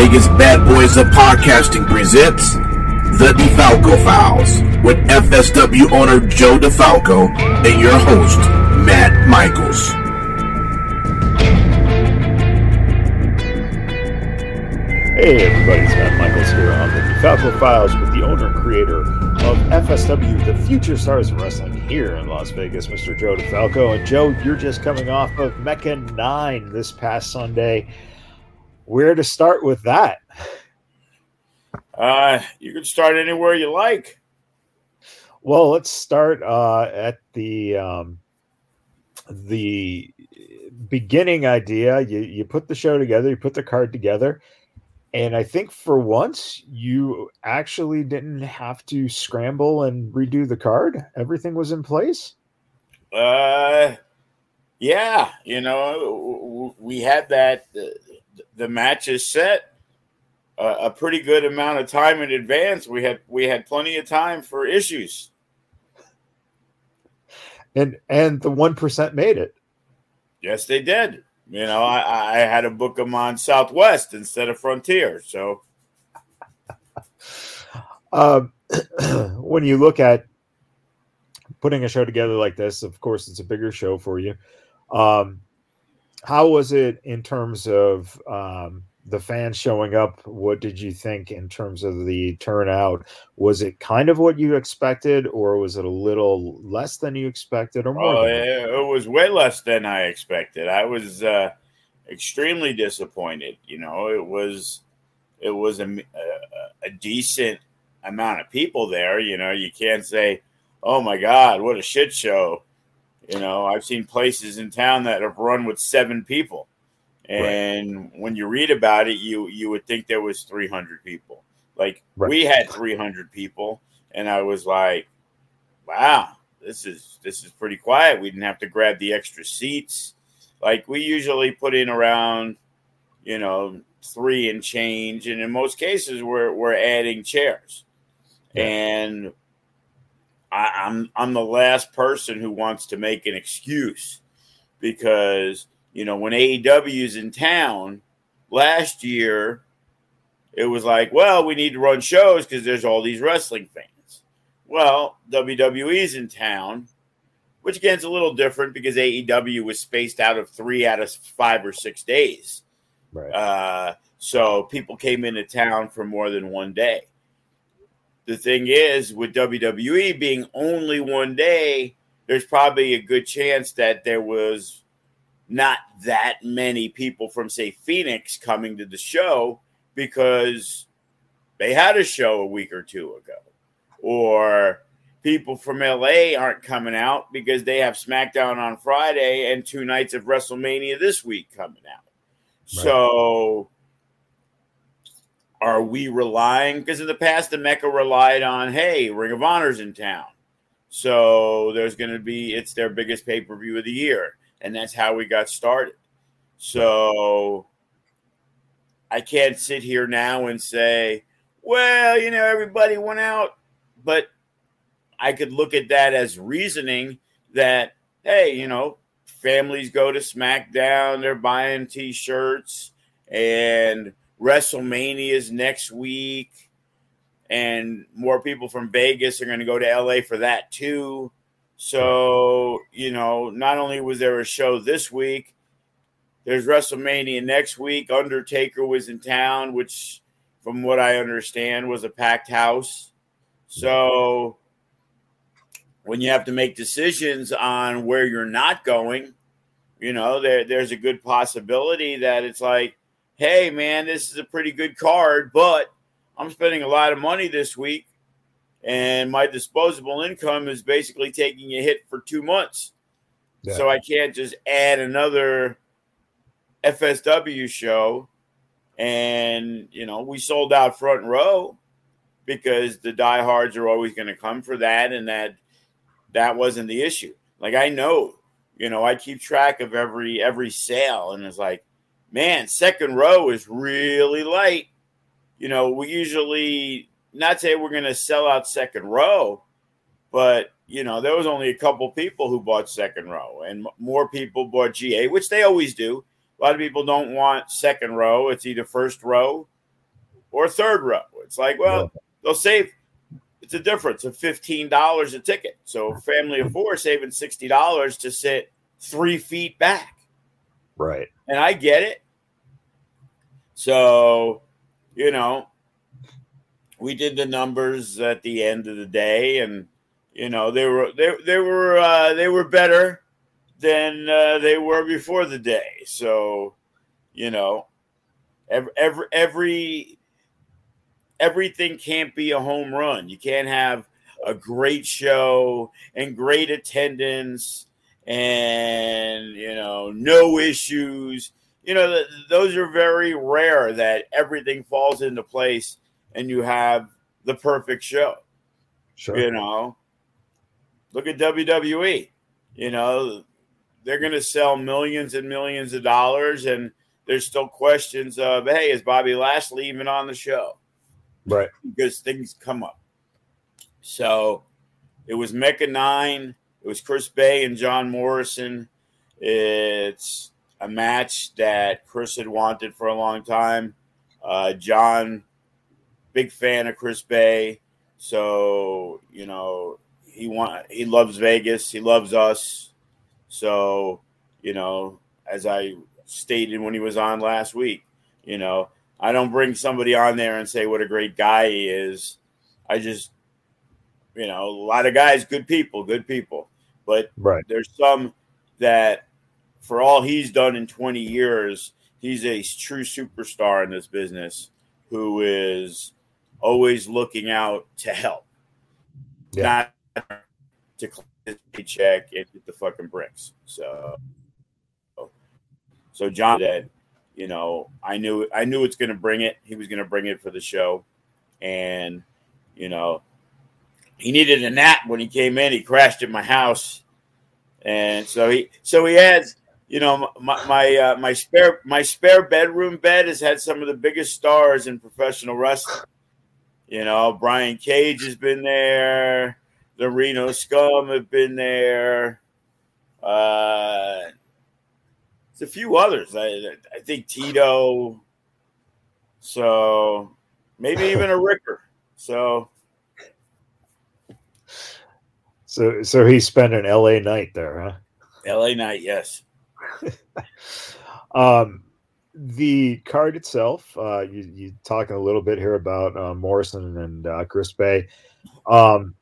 Vegas Bad Boys of Podcasting presents The DeFalco Files with FSW owner Joe DeFalco and your host, Matt Michaels. Hey everybody, it's Matt Michaels here on the DeFalco Files with the owner and creator of FSW, the Future Stars of Wrestling here in Las Vegas, Mr. Joe DeFalco. And Joe, you're just coming off of Mecca 9 this past Sunday. Where to start with that? Uh, you can start anywhere you like. Well, let's start uh, at the um, the beginning idea. You you put the show together, you put the card together, and I think for once you actually didn't have to scramble and redo the card. Everything was in place. Uh, yeah, you know, we had that. The match is set uh, a pretty good amount of time in advance. We had we had plenty of time for issues. And and the one percent made it. Yes, they did. You know, I, I had to book them on Southwest instead of Frontier. So, um, when you look at putting a show together like this, of course, it's a bigger show for you. Um, how was it in terms of um, the fans showing up? What did you think in terms of the turnout? Was it kind of what you expected, or was it a little less than you expected, or more? Oh, it, it was way less than I expected. I was uh, extremely disappointed. You know, it was it was a, a, a decent amount of people there. You know, you can't say, "Oh my God, what a shit show." You know, I've seen places in town that have run with seven people, and right. when you read about it, you you would think there was three hundred people. Like right. we had three hundred people, and I was like, "Wow, this is this is pretty quiet. We didn't have to grab the extra seats. Like we usually put in around, you know, three and change, and in most cases, we're we're adding chairs, yeah. and I, I'm I'm the last person who wants to make an excuse because you know when AEW is in town last year, it was like, well, we need to run shows because there's all these wrestling fans. Well, WWE's in town, which again is a little different because AEW was spaced out of three out of five or six days. Right. Uh, so people came into town for more than one day the thing is, with WWE being only one day, there's probably a good chance that there was not that many people from, say, Phoenix coming to the show because they had a show a week or two ago. Or people from LA aren't coming out because they have SmackDown on Friday and two nights of WrestleMania this week coming out. Right. So are we relying because in the past the Mecca relied on hey Ring of Honor's in town, so there's going to be it's their biggest pay per view of the year, and that's how we got started. So I can't sit here now and say, well, you know, everybody went out, but I could look at that as reasoning that hey, you know, families go to SmackDown, they're buying T-shirts and WrestleMania's next week, and more people from Vegas are going to go to LA for that too. So, you know, not only was there a show this week, there's WrestleMania next week. Undertaker was in town, which, from what I understand, was a packed house. So, when you have to make decisions on where you're not going, you know, there, there's a good possibility that it's like, hey, man, this is a pretty good card, but I'm spending a lot of money this week, and my disposable income is basically taking a hit for two months. Yeah. So I can't just add another FSW show. And, you know, we sold out front row because the diehards are always going to come for that, and that that wasn't the issue. Like I know, you know, I keep track of every every sale, and it's like, man, second row is really light. You know, we usually not say we're going to sell out second row, but you know, there was only a couple people who bought second row, and more people bought GA, which they always do. A lot of people don't want second row; it's either first row or third row. It's like, well, they'll save. It's a difference of fifteen dollars a ticket. So, family of four saving sixty dollars to sit three feet back. Right. And I get it. So, you know, we did the numbers at the end of the day, and you know they were they they were uh, they were better than uh, they were before the day. So, you know, every every every everything can't be a home run. You can't have a great show and great attendance and you know no issues. You know, th- those are very rare that everything falls into place and you have the perfect show. Sure. You know, look at WWE. You know, they're going to sell millions and millions of dollars, and there's still questions of, hey, is Bobby Lashley even on the show? Right. Because things come up. So it was Mecca 9, it was Chris Bey and John Morrison. It's a match that Chris had wanted for a long time. Uh, John, big fan of Chris Bey. So, you know, he want he loves Vegas, he loves us. So, you know, as I stated when he was on last week, you know, I don't bring somebody on there and say what a great guy he is. I just, you know, a lot of guys, good people, good people. But Right. there's some that, for all he's done in 20 years, he's a true superstar in this business who is always looking out to help, Yeah. not to collect his paycheck and get the fucking bricks. So, so John said, you know, I knew I knew it's going to bring it. He was going to bring it for the show, and you know, he needed a nap when he came in. He crashed at my house, and so he so he has you know my my uh, my spare my spare bedroom bed has had some of the biggest stars in professional wrestling. You know, Brian Cage has been there. The Reno Scum have been there. Uh, it's a few others. I, I think Tito. So maybe even a Ricker. So So so he spent an LA night there, huh? LA Night, yes. Um, the card itself, uh, you you talking a little bit here about uh, Morrison and uh, Chris Bey. Um,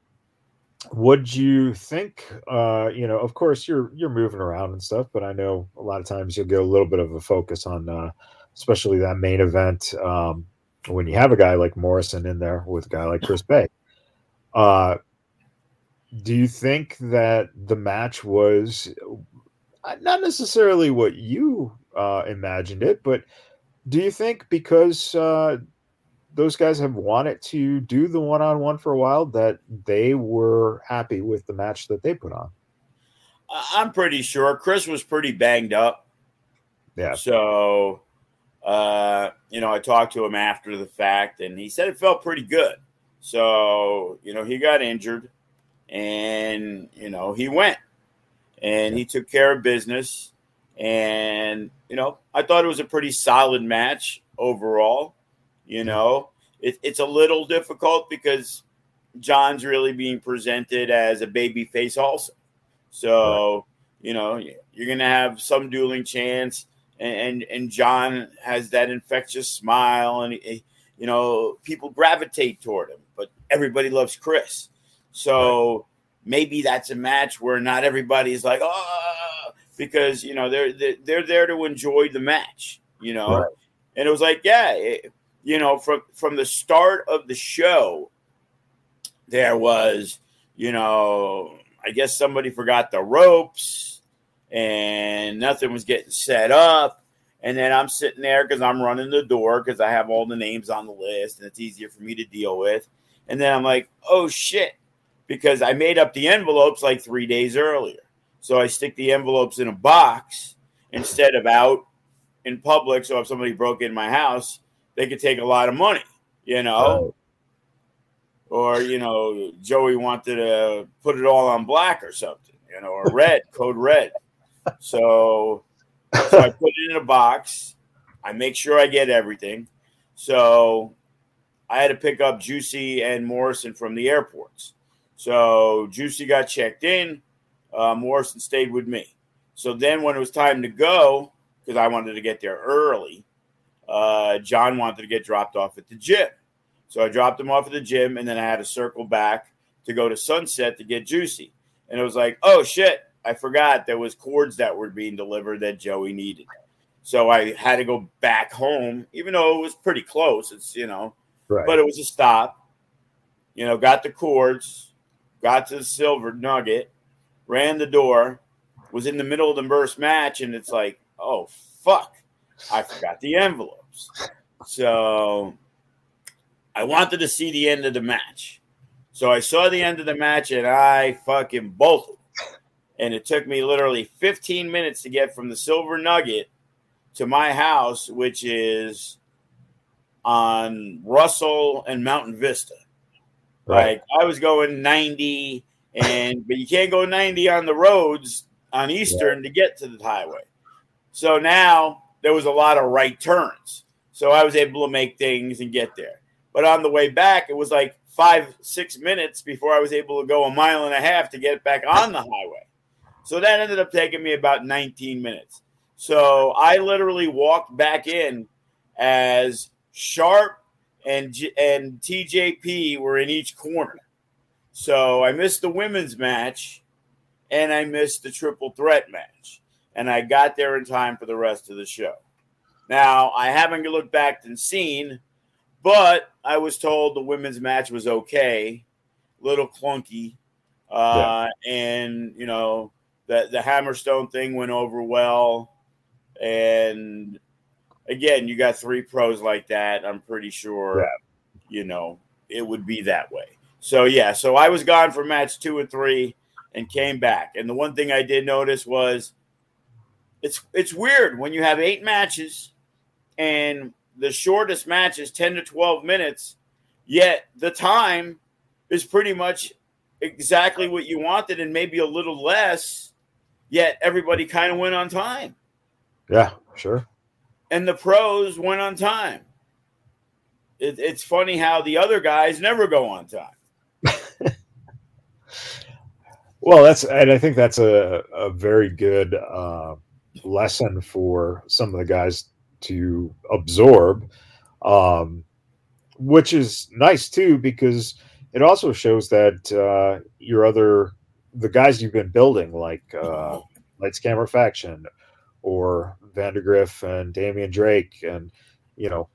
would you think? Uh, you know, of course, you're you're moving around and stuff, but I know a lot of times you'll get a little bit of a focus on, uh, especially that main event um, when you have a guy like Morrison in there with a guy like Chris Bey. Uh, do you think that the match was uh, not necessarily what you uh, imagined it, but do you think because uh, those guys have wanted to do the one on one for a while that they were happy with the match that they put on? I'm pretty sure Chris was pretty banged up. Yeah. So, uh, you know, I talked to him after the fact, and he said it felt pretty good. So, you know, he got injured, and you know, he went, and he took care of business, and you know, I thought it was a pretty solid match overall. You know, it, it's a little difficult because John's really being presented as a baby face also. So, you know, you're going to have some dueling chance. And, and, and John has that infectious smile, and, he, you know, people gravitate toward him, but everybody loves Chris. So maybe that's a match where not everybody's like, oh, because, you know, they're, they're, they're there to enjoy the match, you know? Right. And it was like, yeah, it, you know, from, from the start of the show, there was, you know, I guess somebody forgot the ropes and nothing was getting set up. And then I'm sitting there because I'm running the door because I have all the names on the list and it's easier for me to deal with. And then I'm like, oh shit, because I made up the envelopes like three days earlier. So I stick the envelopes in a box instead of out in public. So if somebody broke in my house, they could take a lot of money, you know. Or, you know, Joey wanted to put it all on black or something, you know, or red, code red. So, so I put it in a box. I make sure I get everything. So I had to pick up Juicy and Morrison from the airports. So Juicy got checked in. Uh, Morrison stayed with me. So then, when it was time to go, because I wanted to get there early, uh, John wanted to get dropped off at the gym. So I dropped him off at the gym, and then I had to circle back to go to Sunset to get Juicy. And it was like, oh shit, I forgot there was cords that were being delivered that Joey needed. So I had to go back home, even though it was pretty close. It's you know, right. but it was a stop. You know, got the cords, got to the silver nugget, ran the door, was in the middle of the first match, and it's like, oh fuck, I forgot the envelopes. So I wanted to see the end of the match. So I saw the end of the match and I fucking bolted. And it took me literally 15 minutes to get from the Silver Nugget to my house, which is on Russell and Mountain Vista. Right. Like I was going 90 and but you can't go 90 on the roads on Eastern to get to the highway. So now there was a lot of right turns. So I was able to make things and get there. But on the way back, it was like five, six minutes before I was able to go a mile and a half to get back on the highway. So that ended up taking me about 19 minutes. So I literally walked back in as Sharp and and TJP were in each corner. So I missed the women's match and I missed the triple threat match. And I got there in time for the rest of the show. Now, I haven't looked back and seen, but I was told the women's match was okay, a little clunky. Uh, yeah. And, you know, the, the Hammerstone thing went over well. And again, you got three pros like that. I'm pretty sure, yeah. you know, it would be that way. So yeah, so I was gone for match two and three and came back. And the one thing I did notice was it's it's weird when you have eight matches and the shortest match is 10 to 12 minutes, yet the time is pretty much exactly what you wanted and maybe a little less, yet everybody kind of went on time. Yeah, sure. And the pros went on time. It, it's funny how the other guys never go on time. well, that's and I think that's a a very good uh, lesson for some of the guys to absorb, um, which is nice too because it also shows that uh, your other the guys you've been building like uh, Lights Camera Faction or Vandagriff and Damian Drake and you know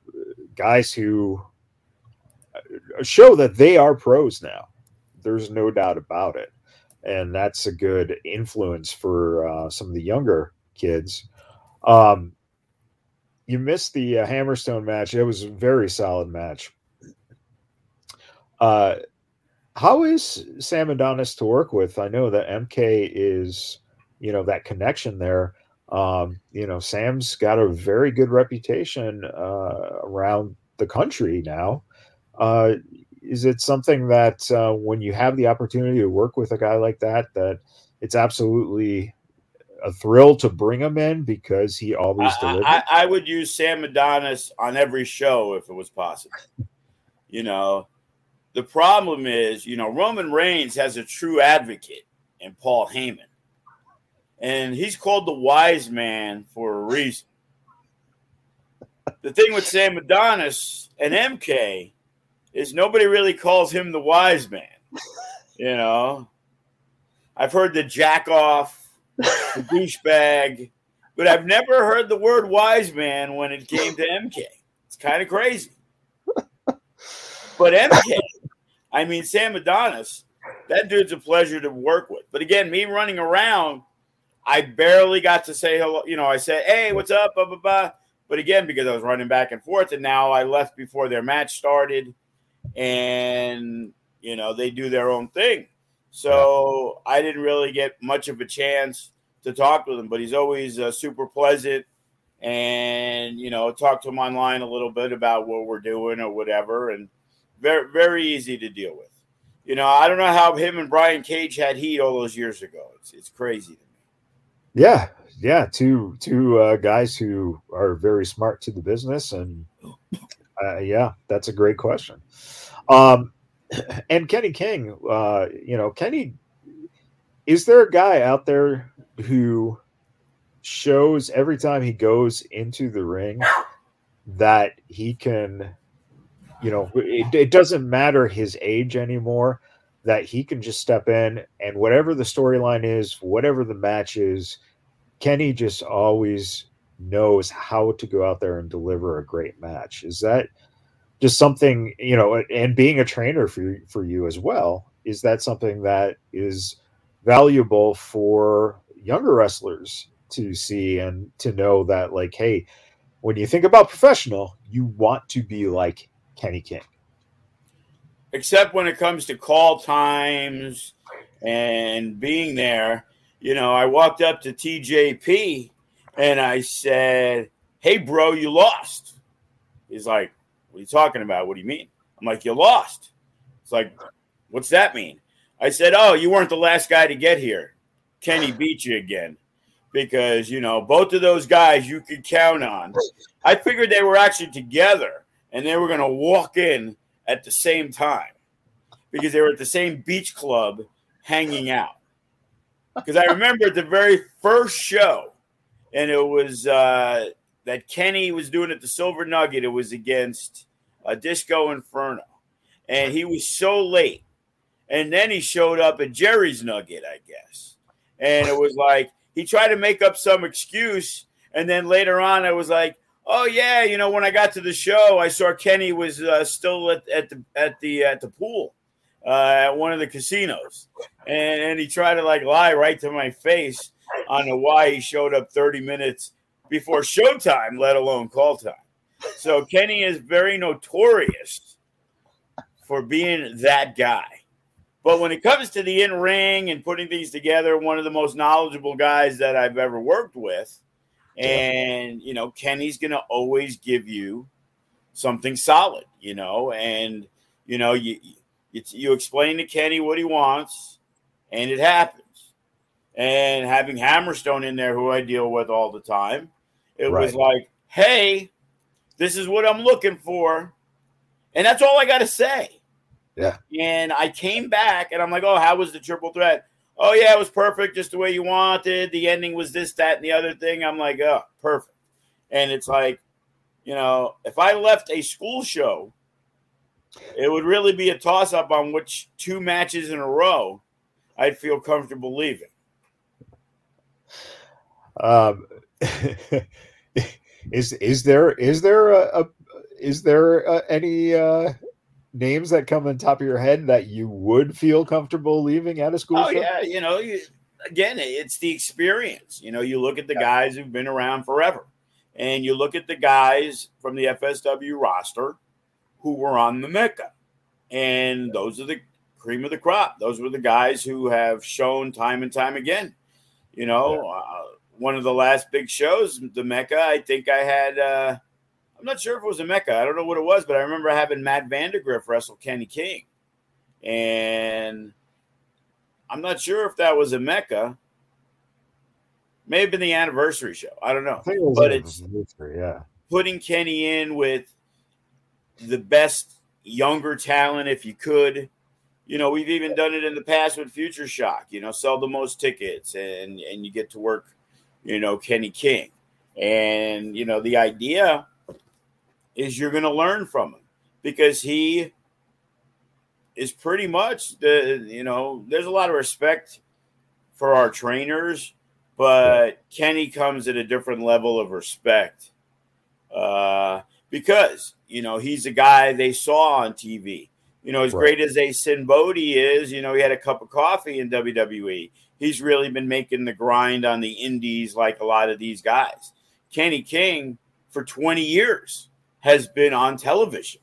guys who show that they are pros now. There's no doubt about it. And that's a good influence for uh, some of the younger kids. Um, you missed the uh, Hammerstone match. It was a very solid match. Uh, how is Sam Adonis to work with? I know that MK is, you know, that connection there. Um, you know, Sam's got a very good reputation uh, around the country now. Uh, is it something that uh, when you have the opportunity to work with a guy like that, that it's absolutely a thrill to bring him in because he always delivers? I, I, would use Sam Adonis on every show if it was possible. you know, the problem is, you know, Roman Reigns has a true advocate in Paul Heyman. And he's called the wise man for a reason. the thing with Sam Adonis and MK is nobody really calls him the wise man. you know, I've heard the jack off, the douchebag, but I've never heard the word wise man when it came to MK. It's kind of crazy. But MK, I mean, Sam Adonis, that dude's a pleasure to work with. But again, me running around, I barely got to say hello. You know, I said, hey, what's up? Blah, blah, blah. But again, because I was running back and forth, and now I left before their match started and you know they do their own thing. So I didn't really get much of a chance to talk with him, but he's always uh, super pleasant, and you know talk to him online a little bit about what we're doing or whatever, and very very easy to deal with. You know, I don't know how him and Brian Cage had heat all those years ago. It's it's crazy. Yeah, yeah, two two uh, guys who are very smart to the business, and uh, yeah, that's a great question. Um, and Kenny King, uh, you know, Kenny, is there a guy out there who shows every time he goes into the ring that he can, you know, it, it doesn't matter his age anymore, that he can just step in and whatever the storyline is, whatever the match is, Kenny just always knows how to go out there and deliver a great match. Is that just something you know? And being a trainer for for you as well, is that something that is valuable for younger wrestlers to see and to know that like, hey, when you think about professional, you want to be like Kenny King. Except when it comes to call times and being there you know, I walked up to TJP and I said, Hey, bro, you lost. He's like, What are you talking about? What do you mean? I'm like, You lost. It's like, What's that mean? I said, Oh, you weren't the last guy to get here. Kenny beat you again. Because, you know, both of those guys you could count on. I figured they were actually together and they were going to walk in at the same time because they were at the same beach club hanging out because I remember the very first show, and it was uh, that Kenny was doing at the Silver Nugget. It was against uh, Disco Inferno, and he was so late. And then he showed up at Jerry's Nugget, I guess, and it was like he tried to make up some excuse, and then later on, I was like. Oh yeah, you know when I got to the show, I saw Kenny was uh, still at, at the at the at the pool, uh, at one of the casinos, and, and he tried to like lie right to my face on why he showed up 30 minutes before showtime, let alone call time. So Kenny is very notorious for being that guy. But when it comes to the in ring and putting things together, one of the most knowledgeable guys that I've ever worked with. And, you know, Kenny's going to always give you something solid, you know, and, you know, you, you, you explain to Kenny what he wants, and it happens. And having Hammerstone in there, who I deal with all the time, it right. was like, hey, this is what I'm looking for. And that's all I got to say. Yeah. And I came back and I'm like, oh, how was the triple threat? Oh, yeah, it was perfect, just the way you wanted. The ending was this, that, and the other thing. I'm like, oh, perfect. And it's like, you know, if I left a school show, it would really be a toss up on which two matches in a row I'd feel comfortable leaving. Um, is is there is there a, a is there uh, any uh, names that come on top of your head that you would feel comfortable leaving at a school? Oh show? yeah, you know, you, again, it's the experience. You know, you look at the guys who've been around forever, and you look at the guys from the FSW roster who were on the Mecca, and those are the cream of the crop. Those were the guys who have shown time and time again. You know, yeah. uh, one of the last big shows, the Mecca. I think I had. Uh, I'm not sure if it was a Mecca. I don't know what it was, but I remember having Matt Vandagriff wrestle Kenny King, and I'm not sure if that was a Mecca. May have been the anniversary show. I don't know, I it but it's yeah. Putting Kenny in with the best younger talent if you could you know, we've even done it in the past with Future Shock, you know, sell the most tickets and and you get to work, you know, Kenny King. And you know, the idea is you're going to learn from him because he is pretty much the you know, there's a lot of respect for our trainers, but Kenny comes at a different level of respect. Uh because, you know, he's a guy they saw on TV you know, as right. great as a Sinn Bodhi is, you know, he had a cup of coffee in WWE. He's really been making the grind on the indies like a lot of these guys. Kenny King, for 20 years, has been on television.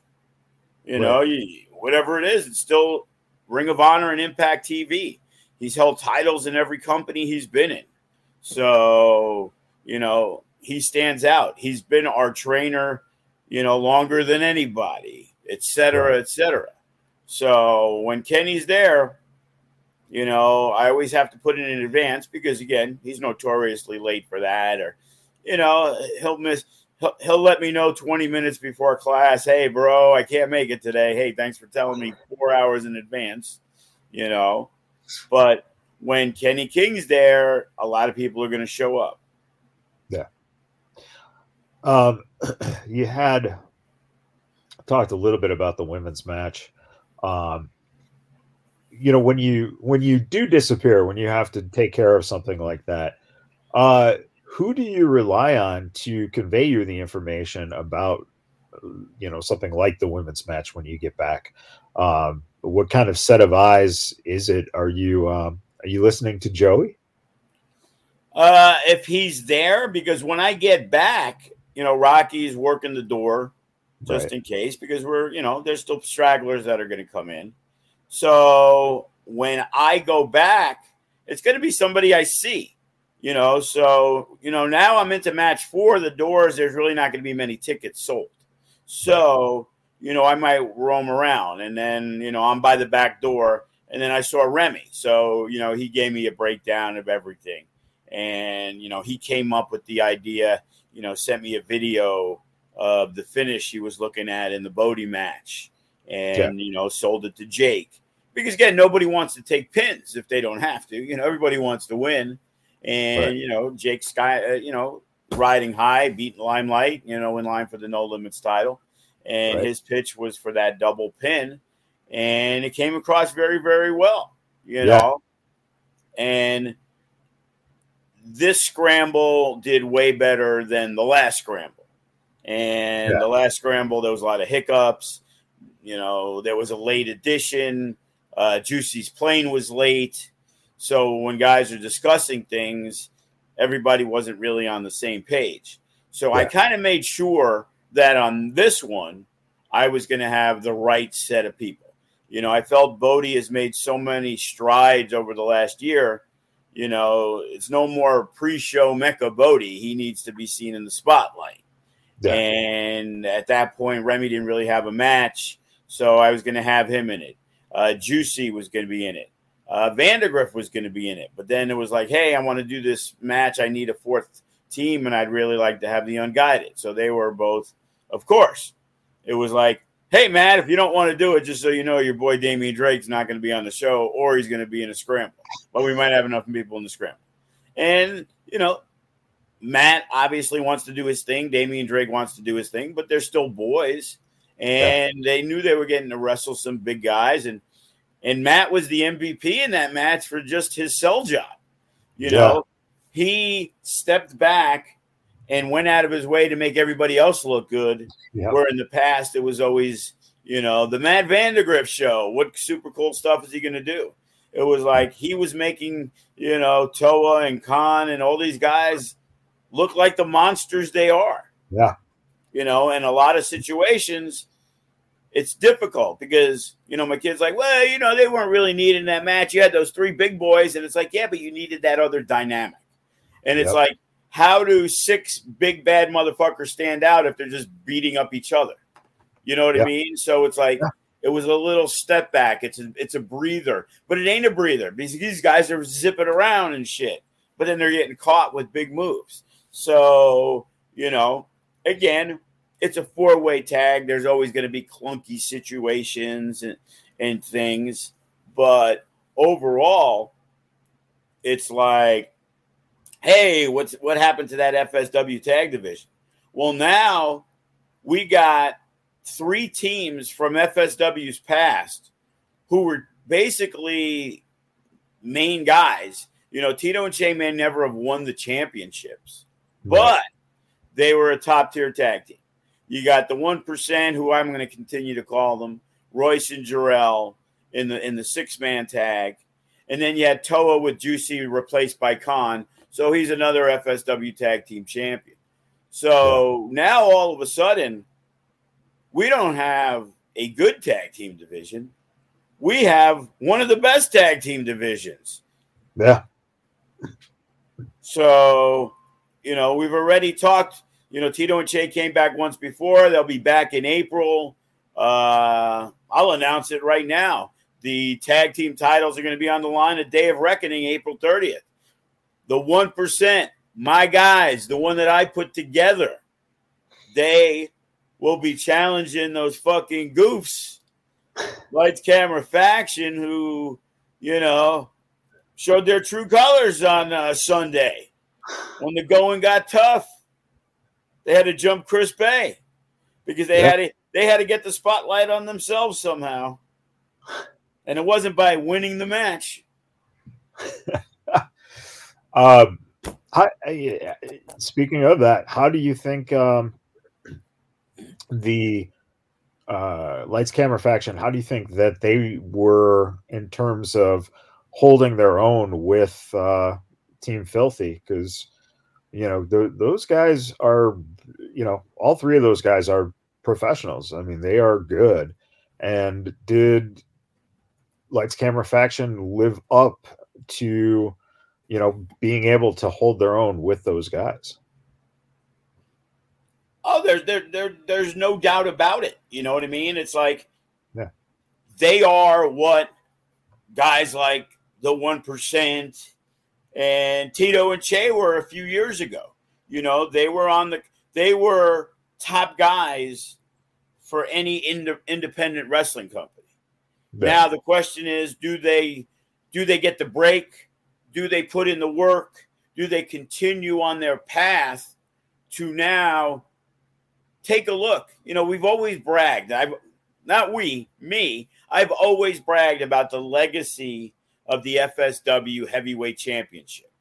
You right. know, you, whatever it is, it's still Ring of Honor and Impact TV. He's held titles in every company he's been in. So, you know, he stands out. He's been our trainer, you know, longer than anybody, et cetera, et cetera. So when Kenny's there, you know, I always have to put it in advance because again, he's notoriously late for that, or you know, he'll miss. He'll, let me know 20 minutes before class. Hey, bro, I can't make it today. Hey, thanks for telling me four hours in advance. You know, but when Kenny King's there, a lot of people are going to show up. Yeah. Um, you had talked a little bit about the women's match. Um, you know, when you when you do disappear, when you have to take care of something like that, uh, who do you rely on to convey you the information about, you know, something like the women's match when you get back? Um, what kind of set of eyes is it? Are you um, are you listening to Joey? Uh, if he's there, because when I get back, you know, Rocky's working the door just right. in case, because we're, you know, there's still stragglers that are going to come in. So when I go back, it's going to be somebody I see, you know. So, you know, now I'm into match four. The doors, there's really not going to be many tickets sold. So, you know, I might roam around and then, you know, I'm by the back door and then I saw Remy. So, you know, he gave me a breakdown of everything. And, you know, he came up with the idea, you know, sent me a video of the finish he was looking at in the Bodie match and, yeah. you know, sold it to Jake. Because again, nobody wants to take pins if they don't have to. You know, everybody wants to win. And, right. you know, Jake Sky, uh, you know, riding high, beating Limelight, you know, in line for the No Limits title. And right. his pitch was for that double pin and it came across very, very well, you know. And this scramble did way better than the last scramble. And yeah. the last scramble, there was a lot of hiccups. You know, there was a late addition. Uh, Juicy's plane was late. So when guys are discussing things, everybody wasn't really on the same page. So yeah. I kind of made sure that on this one, I was going to have the right set of people. You know, I felt Bodie has made so many strides over the last year. You know, it's no more pre-show Mecca Bodie. He needs to be seen in the spotlight. Yeah. And at that point, Remy didn't really have a match, so I was going to have him in it. Uh, Juicy was going to be in it. Uh, Vandagriff was going to be in it, but then it was like, hey, I want to do this match. I need a fourth team, and I'd really like to have the unguided. So they were both, of course. It was like hey, Matt, if you don't want to do it, just so you know, your boy Damian Drake's not going to be on the show or he's going to be in a scramble. But we might have enough people in the scramble. And, you know, Matt obviously wants to do his thing. Damian Drake wants to do his thing, but they're still boys. And yeah. they knew they were getting to wrestle some big guys. And and Matt was the MVP in that match for just his sell job. You yeah. know, he stepped back and went out of his way to make everybody else look good. Yep. Where in the past it was always, you know, the Matt Vandagriff show. What super cool stuff is he going to do? It was like he was making, you know, Toa and Kaun and all these guys look like the monsters they are. Yeah. You know, and a lot of situations, it's difficult because, you know, my kid's like, well, you know, they weren't really needed in that match. You had those three big boys, and it's like, yeah, but you needed that other dynamic. And it's yep. like, how do six big bad motherfuckers stand out if they're just beating up each other? You know what yeah. I mean? So it's like yeah. it was a little step back. It's a, it's a breather, but it ain't a breather because these guys are zipping around and shit. But then they're getting caught with big moves. So you know, again, it's a four way tag. There's always going to be clunky situations and and things, but overall, it's like hey, what's what happened to that FSW tag division? Well, now we got three teams from FSW's past who were basically main guys. You know, Tito and Shane Man never have won the championships, right. but they were a top tier tag team. You got the one percent, who I'm going to continue to call them, Royce and Jarrell in the in the six man tag, and then you had Toa with Juicy replaced by Kaun, so he's another FSW tag team champion. So now all of a sudden, we don't have a good tag team division. We have one of the best tag team divisions. Yeah. So, you know, we've already talked. You know, Tito and Che came back once before. They'll be back in April. Uh, I'll announce it right now. The tag team titles are going to be on the line a day of reckoning, April 30th. The 1%, my guys, the one that I put together, they will be challenging those fucking goofs, lights, camera, faction, who, you know, showed their true colors on uh, Sunday when the going got tough. They had to jump Chris Bey because they had to they had to get the spotlight on themselves somehow, and it wasn't by winning the match. um, how, speaking of that, how do you think um, the uh, lights camera faction? How do you think that they were in terms of holding their own with uh, Team Filthy? Because you know the, those guys are, you know, all three of those guys are professionals. I mean, they are good. And did Lights Camera Faction live up to, you know, being able to hold their own with those guys? Oh, there's there, there there's no doubt about it. You know what I mean? It's like yeah. they are what guys like the one percent and Tito and Che were a few years ago. You know, they were on the they were top guys for any ind- independent wrestling company. Yeah. Now the question is, do they do they get the break? Do they put in the work? Do they continue on their path to now take a look? You know, we've always bragged. I've not we, me. I've always bragged about the legacy of the FSW Heavyweight Championship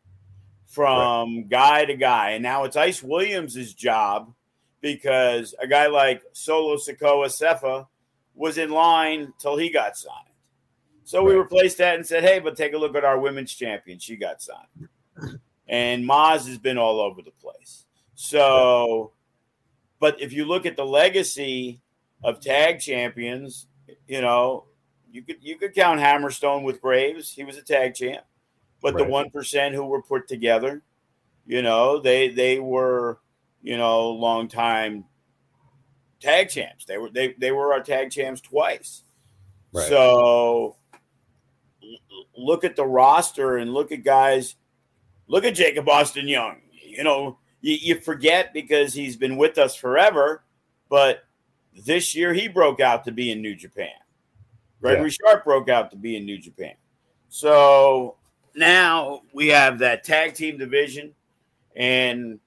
from right. guy to guy, and now it's Ice Williams' job because a guy like Solo Sikoa Sefa was in line till he got signed. So we replaced that and said, hey, but take a look at our women's champion. She got signed. And Maz has been all over the place. So, but if you look at the legacy of tag champions, you know, you could you could count Hammerstone with Graves. He was a tag champ. But right. the one percent who were put together, you know, they they were you know, long time tag champs. They were they they were our tag champs twice. Right. So look at the roster and look at guys. Look at Jacob Austin Young. You know, you, you forget because he's been with us forever, but this year he broke out to be in New Japan. Gregory yeah. Sharp broke out to be in New Japan. So now we have that tag team division, and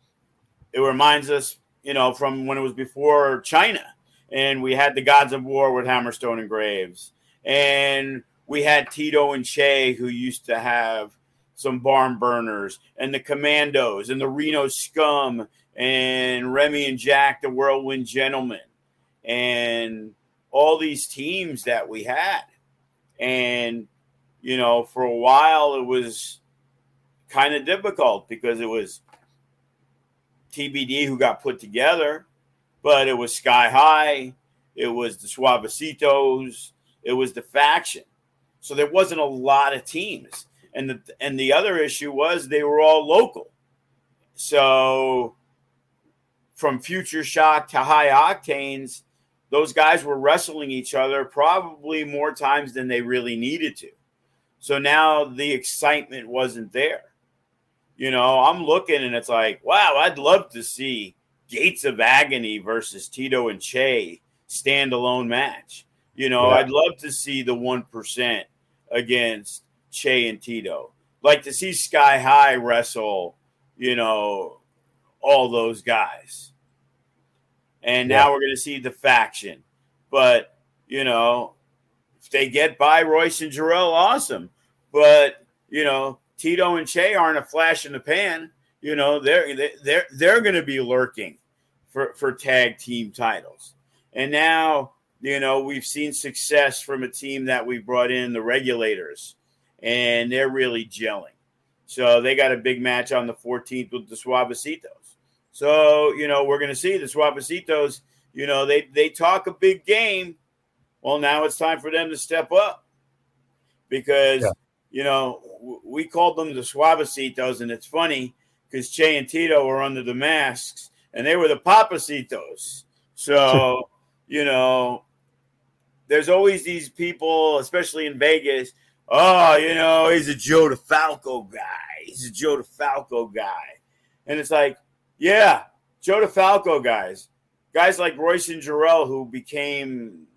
it reminds us, you know, from when it was before China, and we had the Gods of War with Hammerstone and Graves, and we had Tito and Che who used to have some barn burners, and the Commandos, and the Reno Scum, and Remy and Jack, the Whirlwind Gentlemen, and all these teams that we had, and you know, for a while it was kind of difficult because it was TBD who got put together, but it was Sky High, it was the Suavecitos, it was the faction. So there wasn't a lot of teams. And the and the other issue was they were all local. So from Future Shock to High Octanes, those guys were wrestling each other probably more times than they really needed to. So now the excitement wasn't there. You know, I'm looking and it's like, wow, I'd love to see Gates of Agony versus Tito and Che standalone match. You know, yeah. I'd love to see the 1% against Che and Tito. Like to see Sky High wrestle, you know, all those guys. And yeah. now we're going to see the faction. But, you know, if they get by Royce and Jarrell, awesome. But, you know, Tito and Che aren't a flash in the pan. You know, they're they're they're going to be lurking for for tag team titles. And now, you know, we've seen success from a team that we brought in, the regulators, and they're really gelling. So they got a big match on the 14th with the Suavecitos. So, you know, we're going to see the Suavecitos, you know, they, they talk a big game, Well, now it's time for them to step up because yeah. you know we called them the Suavecitos, and it's funny because Che and Tito were under the masks, and they were the Papacitos. So you know, there's always these people, especially in Vegas. Oh, you know, he's a Joe DeFalco guy. He's a Joe DeFalco guy, and it's like, yeah, Joe DeFalco guys, guys like Royce and Jorel who became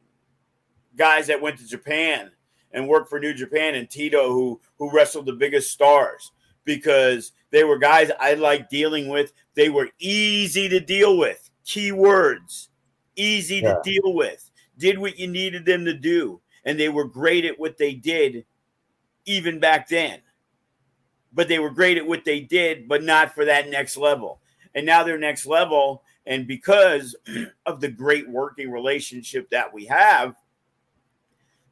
guys that went to Japan and worked for New Japan, and Tito who who wrestled the biggest stars because they were guys I like dealing with. They were easy to deal with. Key words, easy yeah. to deal with. Did what you needed them to do, and they were great at what they did, even back then. But they were great at what they did, but not for that next level. And now they're next level, and because of the great working relationship that we have,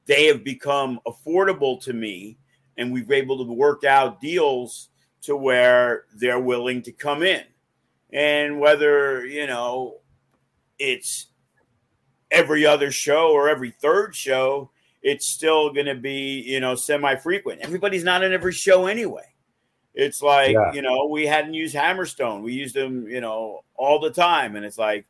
they have become affordable to me. And we've been able to work out deals to where they're willing to come in. And whether you know it's every other show or every third show it's still going to be you know semi frequent everybody's not in every show anyway it's like yeah. you know we hadn't used hammerstone we used them you know all the time and it's like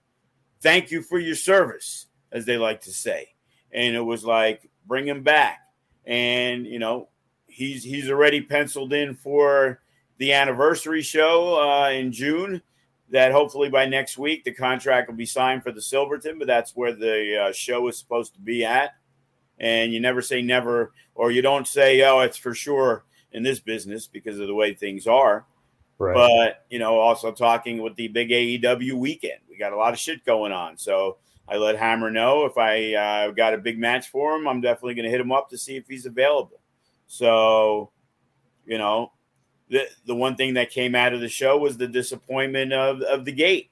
thank you for your service as they like to say and it was like bring him back. And you know, he's he's already penciled in for the anniversary show uh, in June. That hopefully by next week the contract will be signed for the Silverton, but that's where the uh, show is supposed to be at. And you never say never, or you don't say, "Oh, it's for sure." In this business, because of the way things are, Right. But you know, also talking with the big AEW weekend, we got a lot of shit going on. So I let Hammer know if I uh, got a big match for him, I'm definitely going to hit him up to see if he's available. So, you know, the the one thing that came out of the show was the disappointment of of the gate,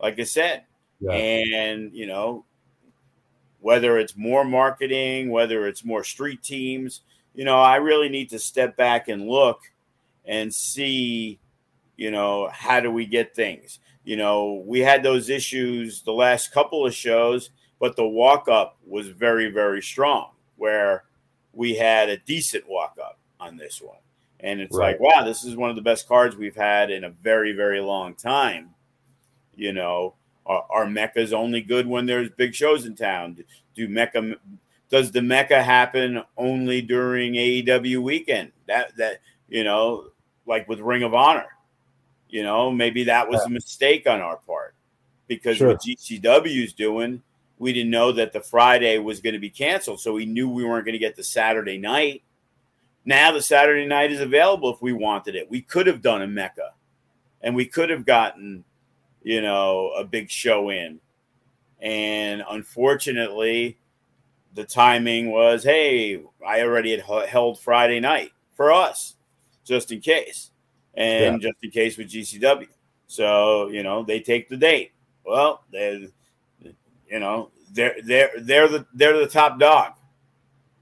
like I said, yeah. and you know, whether it's more marketing, whether it's more street teams, you know, I really need to step back and look and see, you know, how do we get things you know, we had those issues the last couple of shows, but the walk up was very, very strong where we had a decent walk up on this one. And it's right. like, wow, this is one of the best cards we've had in a very, very long time. You know, our, our Mecca's only good when there's big shows in town. Do Mecca does the Mecca happen only during AEW weekend? That that you know, like with Ring of Honor you know, maybe that was yeah. a mistake on our part because sure. what GCW is doing, we didn't know that the Friday was going to be canceled. So we knew we weren't going to get the Saturday night. Now the Saturday night is available if we wanted it. We could have done a Mecca and we could have gotten, you know, a big show in. And unfortunately, the timing was hey, I already had held Friday night for us just in case and yeah. just in case with GCW. So you know they take the date. Well, they, you know, they're they're they're the they're the top dog.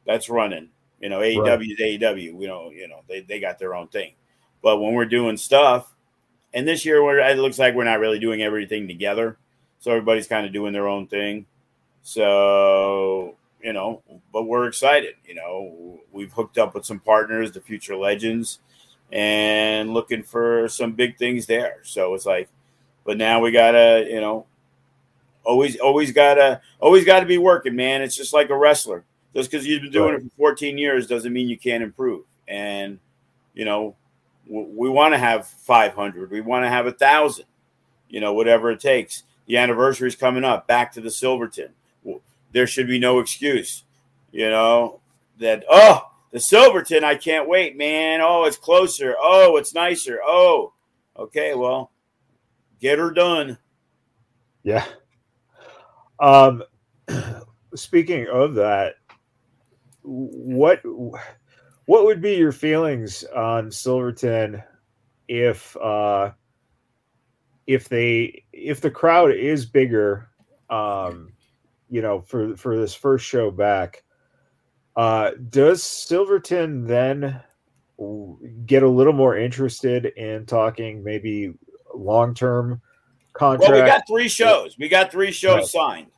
That's running. You know, AEW right. is AEW. We know, you know, they they got their own thing. But when we're doing stuff, and this year we're it looks like we're not really doing everything together. So everybody's kind of doing their own thing. So you know, but we're excited. You know, we've hooked up with some partners, the Future Legends and looking for some big things there. So it's like, but now we gotta, you know, always, always gotta, always gotta be working, man. It's just like a wrestler. Just because you've been doing right. it for 14 years doesn't mean you can't improve. And you know, w- we want to have 500. We want to have a thousand. You know, whatever it takes. The anniversary is coming up. Back to the Silverton. There should be no excuse. You know that. Oh, the Silverton, I can't wait, man. Oh, it's closer. Oh, it's nicer. Oh, okay. Well, get her done. Yeah. Um, speaking of that, what what would be your feelings on Silverton if uh if they if the crowd is bigger um you know for for this first show back uh, does Silverton then get a little more interested in talking maybe long term contract? Well, we got three shows. We got three shows signed,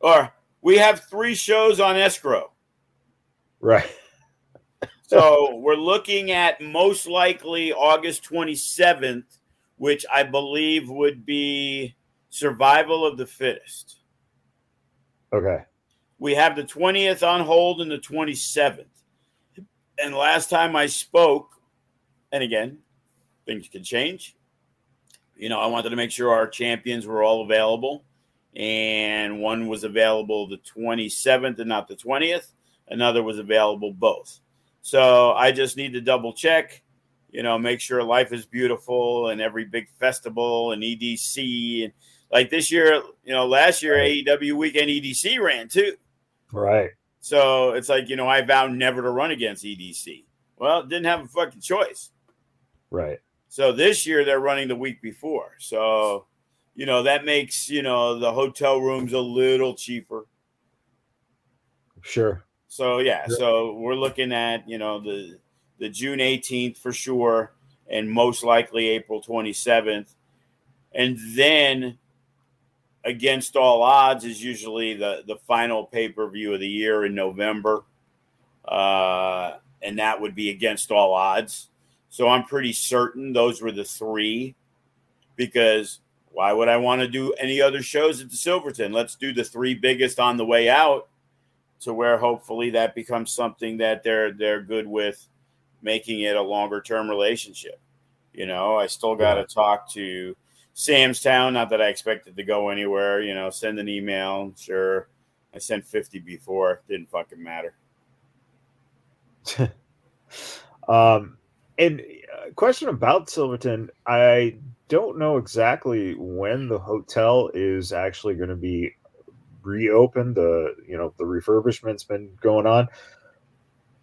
or we have three shows on escrow. Right. so we're looking at most likely August 27th, which I believe would be survival of the fittest. Okay. We have the 20th on hold and the 27th. And last time I spoke, and again, things can change. You know, I wanted to make sure our champions were all available. And one was available the 27th and not the 20th. Another was available both. So I just need to double check, you know, make sure life is beautiful and every big festival and EDC. And like this year, you know, last year, AEW weekend EDC ran too. Right. So it's like, you know, I vowed never to run against EDC. Well, didn't have a fucking choice. Right. So this year they're running the week before. So, you know, that makes, you know, the hotel rooms a little cheaper. Sure. So yeah, so we're looking at, you know, the the June 18th for sure and most likely April 27th. And then against all odds is usually the the final pay-per-view of the year in November. Uh and that would be against all odds. So I'm pretty certain those were the three because why would I want to do any other shows at the Silverton? Let's do the three biggest on the way out to where hopefully that becomes something that they're they're good with making it a longer term relationship. You know, I still got to talk to Sam's Town. Not that I expected to go anywhere. You know, send an email. Sure, I sent fifty before. Didn't fucking matter. um, and uh, question about Silverton, I don't know exactly when the hotel is actually going to be reopened. The you know the refurbishment's been going on.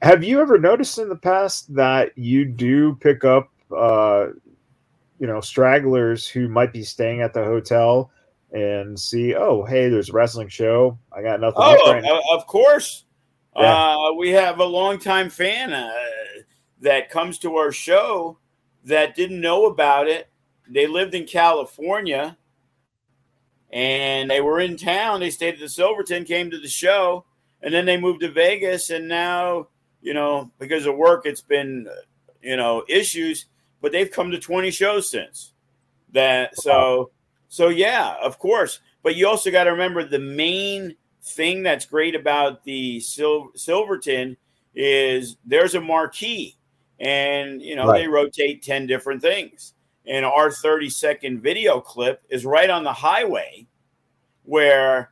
Have you ever noticed in the past that you do pick up, uh, you know, stragglers who might be staying at the hotel and see, oh, hey, there's a wrestling show. I got nothing. Oh, right of course. Yeah. Uh, we have a longtime fan uh, that comes to our show that didn't know about it. They lived in California and they were in town. They stayed at the Silverton, came to the show, and then they moved to Vegas. And now, you know, because of work, it's been, you know, issues, but they've come to 20 shows since that. So, so yeah, of course. But you also got to remember the main thing that's great about the Sil- Silverton is there's a marquee and you know right. they rotate 10 different things and our 30 second video clip is right on the highway where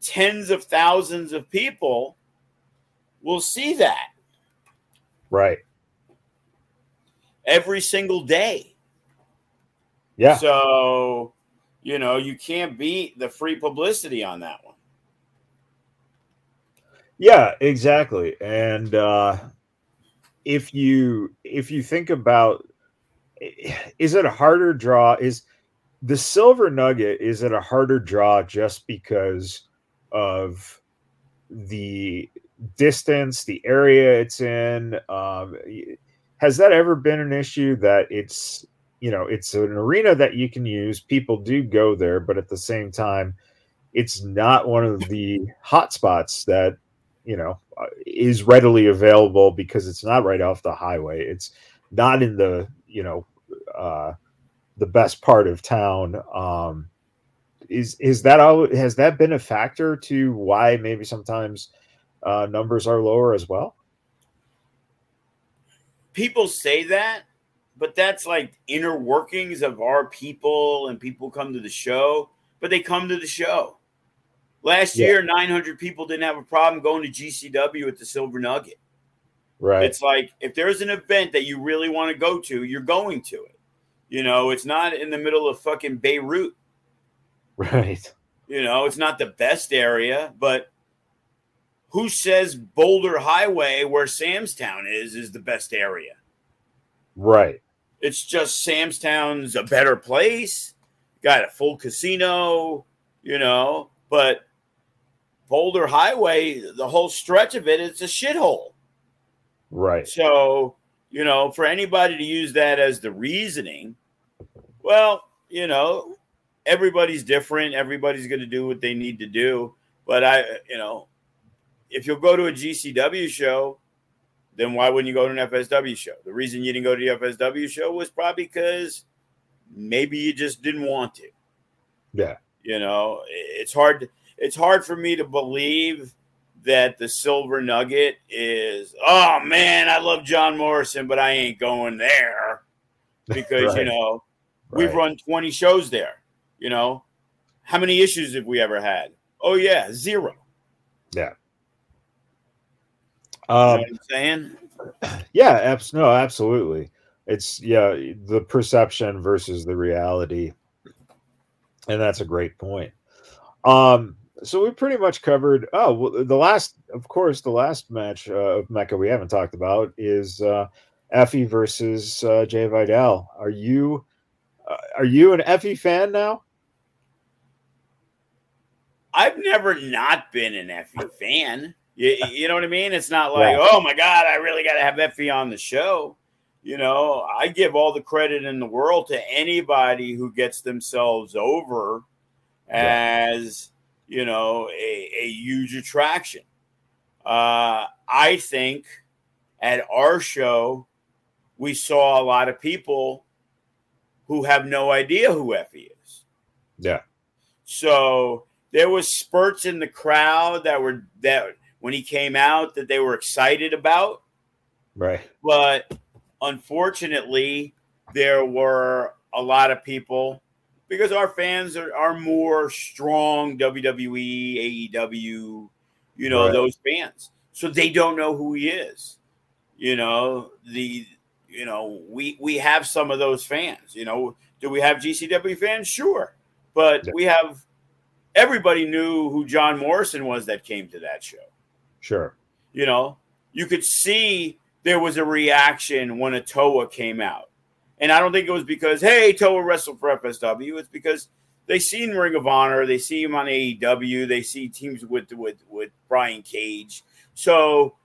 tens of thousands of people will see that right every single day. Yeah. So you know you can't beat the free publicity on that one. Yeah exactly. And uh if you if you think about is it a harder draw? Is the silver nugget is it a harder draw just because of the distance the area it's in? Um, has that ever been an issue that it's you know it's an arena that you can use people do go there but at the same time it's not one of the hot spots that you know uh, is readily available because it's not right off the highway. It's not in the you know uh, the best part of town. Um, is is that all? Has that been a factor to why maybe sometimes uh, numbers are lower as well? People say that, but that's like inner workings of our people, and people come to the show, but they come to the show. Last yeah. year, 900 people didn't have a problem going to GCW at the Silver Nugget. Right. It's like if there's an event that you really want to go to, you're going to it. You know, it's not in the middle of fucking Beirut. Right. You know, it's not the best area, but who says Boulder Highway, where Sam's Town is, is the best area? Right. It's just Sam's Town's a better place. Got a full casino, you know, but Boulder Highway, the whole stretch of it, it's a shithole. Right. So, you know, for anybody to use that as the reasoning, well, you know, everybody's different. Everybody's going to do what they need to do. But I, you know, if you'll go to a GCW show, then why wouldn't you go to an FSW show? The reason you didn't go to the FSW show was probably because maybe you just didn't want to. Yeah. You know, it's hard. It's hard for me to believe that the silver nugget is, oh man, I love John Morrison, but I ain't going there because Right. you know we've run 20 shows there. You know, how many issues have we ever had? Oh yeah, zero. Yeah. You know Um, saying? yeah, abs- no, absolutely. It's yeah, the perception versus the reality. And that's a great point. Um, so we pretty much covered oh well, the last of course the last match uh, of Mecca we haven't talked about is uh Effy versus uh, Jai Vidal. Are you uh, are you an Effy fan now? I've never not been an Effy fan. You, you know what I mean? It's not like, Yeah. oh my God, I really got to have Effy on the show. You know, I give all the credit in the world to anybody who gets themselves over as, you know, a, a huge attraction. Uh, I think at our show, we saw a lot of people who have no idea who Effy is. Yeah. So there was spurts in the crowd that were that when he came out that they were excited about, Right. but unfortunately there were a lot of people because our fans are, are more strong WWE, AEW, you know, Right. those fans. So they don't know who he is. You know, the you know, we we have some of those fans, you know. Do we have GCW fans? Sure. But Yeah. we have everybody knew who John Morrison was that came to that show Sure. you know, you could see there was a reaction when a Toa came out. And I don't think it was because, hey, Toa wrestled for FSW. It's because they seen Ring of Honor, they see him on AEW, they see teams with with with Brian Cage. So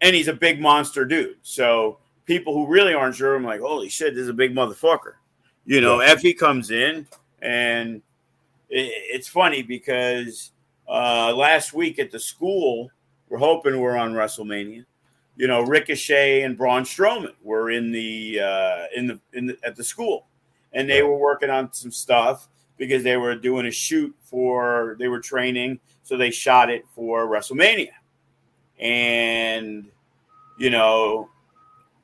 and he's a big monster dude. So people who really aren't sure, I'm like, holy shit, this is a big motherfucker. You know, Effy comes in and it, it's funny because uh, last week at the school, we're hoping we're on WrestleMania. You know, Ricochet and Braun Strowman were in the uh, in the in the, at the school, and they were working on some stuff because they were doing a shoot for they were training, so they shot it for WrestleMania, and you know,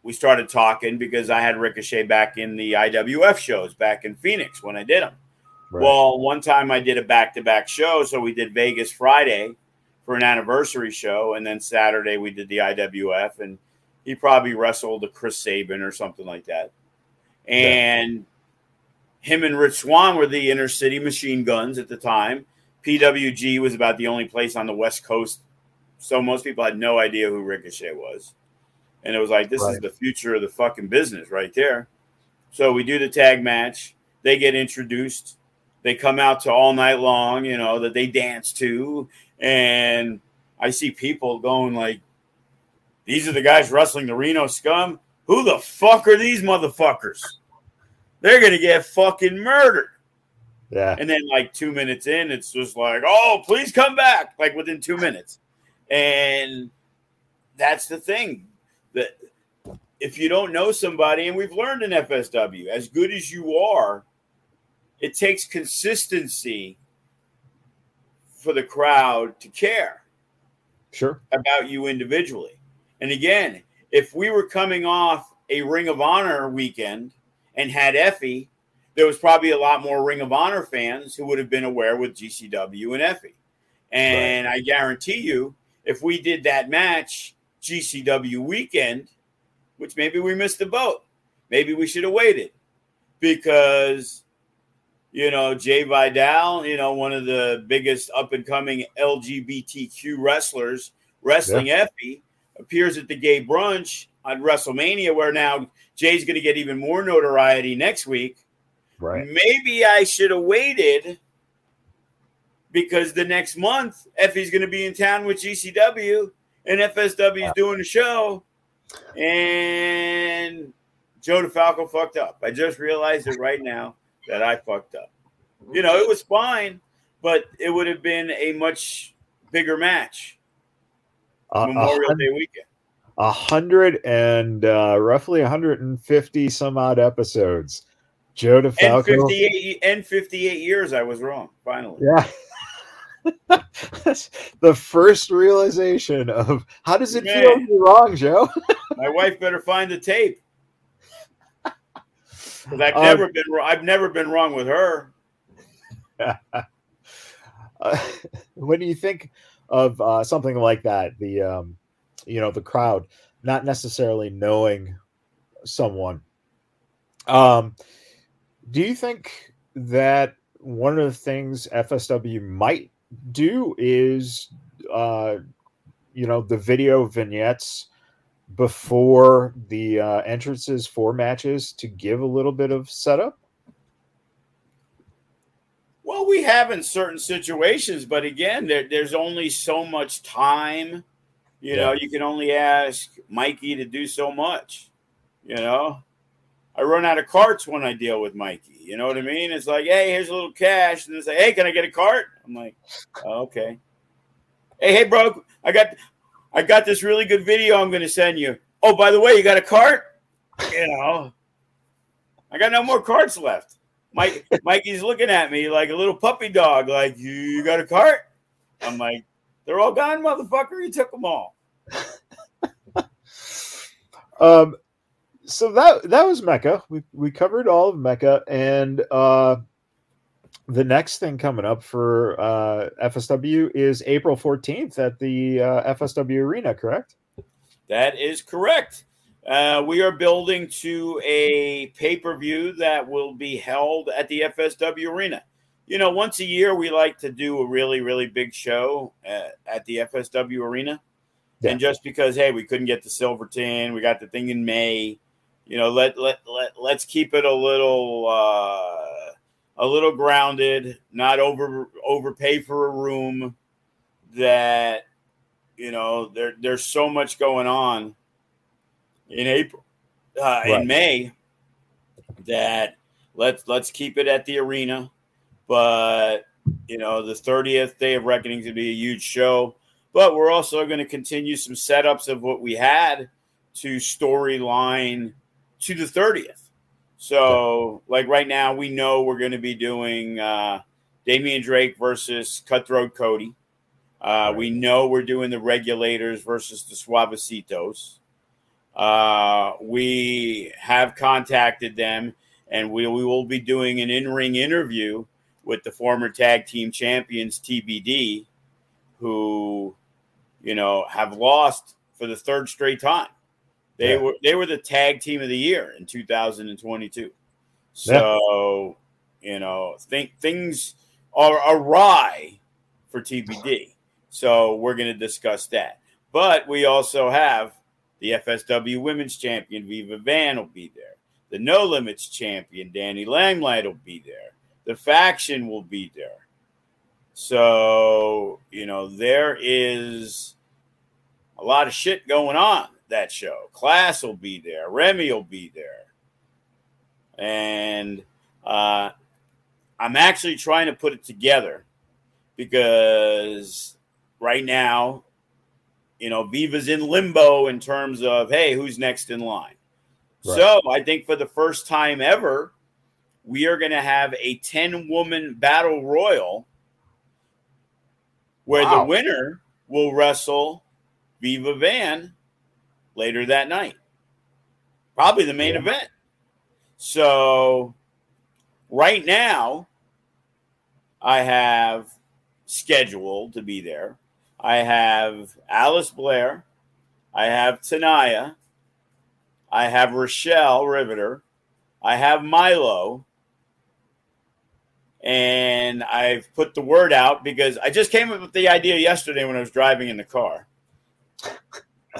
we started talking because I had Ricochet back in the IWF shows back in Phoenix when I did them. Right. Well, one time I did a back to back show. So we did Vegas Friday for an anniversary show. And then Saturday we did the IWF. And he probably wrestled a Chris Sabin or something like that. And him and Rich Swann were the inner city machine guns at the time. PWG was about the only place on the West Coast. So most people had no idea who Ricochet was. And it was like, this is the future of the fucking business right there. So we do the tag match. They get introduced they come out to all night long, you know, that they dance to. And I see people going like, these are the guys wrestling the Reno scum. Who the fuck are these motherfuckers? They're gonna get fucking murdered. yeah. And then like two minutes in, it's just like, oh, please come back, like within two minutes. And that's the thing. That if you don't know somebody, and we've learned in FSW, as good as you are, it takes consistency for the crowd to care Sure. about you individually. And again, if we were coming off a Ring of Honor weekend and had Effy, there was probably a lot more Ring of Honor fans who would have been aware with GCW and Effy. And I guarantee you, if we did that match GCW weekend, which maybe we missed the boat, maybe we should have waited because you know Jai Vidal, you know one of the biggest up and coming LGBTQ wrestlers, wrestling Effy, appears at the gay brunch on WrestleMania, where now Jai's going to get even more notoriety next week. Right. Maybe I should have waited because the next month Effy's going to be in town with GCW and FSW is doing a show, and Joe DeFalco fucked up. I just realized it right now that I fucked up. You know, it was fine, but it would have been a much bigger match. Uh, Memorial a, Day weekend. A hundred and uh, roughly 150 some odd episodes. Joe And DeFalco. 58 and 58 years I was wrong, finally. Yeah. the first realization of how does it feel to Man. be wrong, Joe? My wife better find the tape. Because I've Um, never been wrong. I've never been wrong with her. Uh, when you think of uh, something like that, the um, you know the crowd not necessarily knowing someone, um, do you think that one of the things FSW might do is, uh, you know, the video vignettes before the uh, entrances for matches to give a little bit of setup? Well, we have in certain situations, but again, there, there's only so much time. You know, you can only ask Mikey to do so much. You know, I run out of carts when I deal with Mikey. You know what I mean? It's like, hey, here's a little cash, and it's like, hey, can I get a cart? I'm like, oh, okay. Hey, hey, bro, I got, I got this really good video I'm going to send you. Oh, by the way, you got a cart? You know, I got no more carts left. Mike, Mikey's looking at me like a little puppy dog. Like, you, got a cart? I'm like, they're all gone, motherfucker. You took them all. Um, so that that was Mecca. We we covered all of Mecca, and uh, the next thing coming up for uh, FSW is April fourteenth at the uh, FSW Arena. Correct? That is correct. Uh, we are building to a pay per view that will be held at the FSW Arena. You know, once a year, we like to do a really, really big show at, at the FSW Arena. Yeah. And just because, hey, we couldn't get the Silverton, we got the thing in May. You know, let let let let's keep it a little uh, a little grounded, not over overpay for a room. That you know, there there's so much going on in April, uh, Right. in May, that let's let's keep it at the arena. But you know, the 30th day of reckoning is going to be a huge show. But we're also going to continue some setups of what we had to storyline to the 30th. So, like right now, we know we're going to be doing uh, Damian Drake versus Cutthroat Cody. Uh, we know we're doing the regulators versus the Suavecitos. Uh, we have contacted them, and we, we will be doing an in ring interview with the former tag team champions TBD, who, you know, have lost for the third straight time. They Yeah. were they were the tag team of the year in 2022. So, you know, think things are awry for TBD. So we're going to discuss that. But we also have the FSW Women's Champion Viva Van will be there. The No Limits Champion Danny Limelight will be there. The faction will be there. So, you know, there is a lot of shit going on that show. Class will be there. Remy will be there. And uh, I'm actually trying to put it together because right now, you know, Viva's in limbo in terms of, hey, who's next in line? Right. So I think for the first time ever, we are going to have a 10 woman battle royal where Wow. the winner will wrestle Viva Van later that night. Probably the main Yeah. event. So right now, I have scheduled to be there. I have Alice Blair. I have Tanaya. I have Rochelle Riveter. I have Milo. And I've put the word out because I just came up with the idea yesterday when I was driving in the car.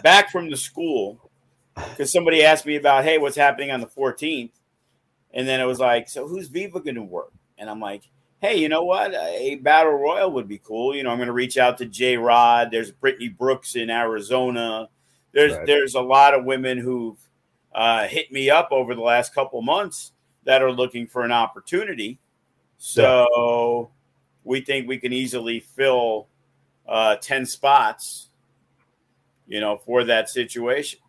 Back from the school, because somebody asked me about, hey, what's happening on the 14th? And then it was like, so who's Viva going to work? And I'm like, hey, you know what? A battle royal would be cool. You know, I'm going to reach out to J Rod. There's Brittany Brooks in Arizona. There's Right. there's a lot of women who've uh, hit me up over the last couple months that are looking for an opportunity. So we think we can easily fill uh, 10 spots, you know, for that situation.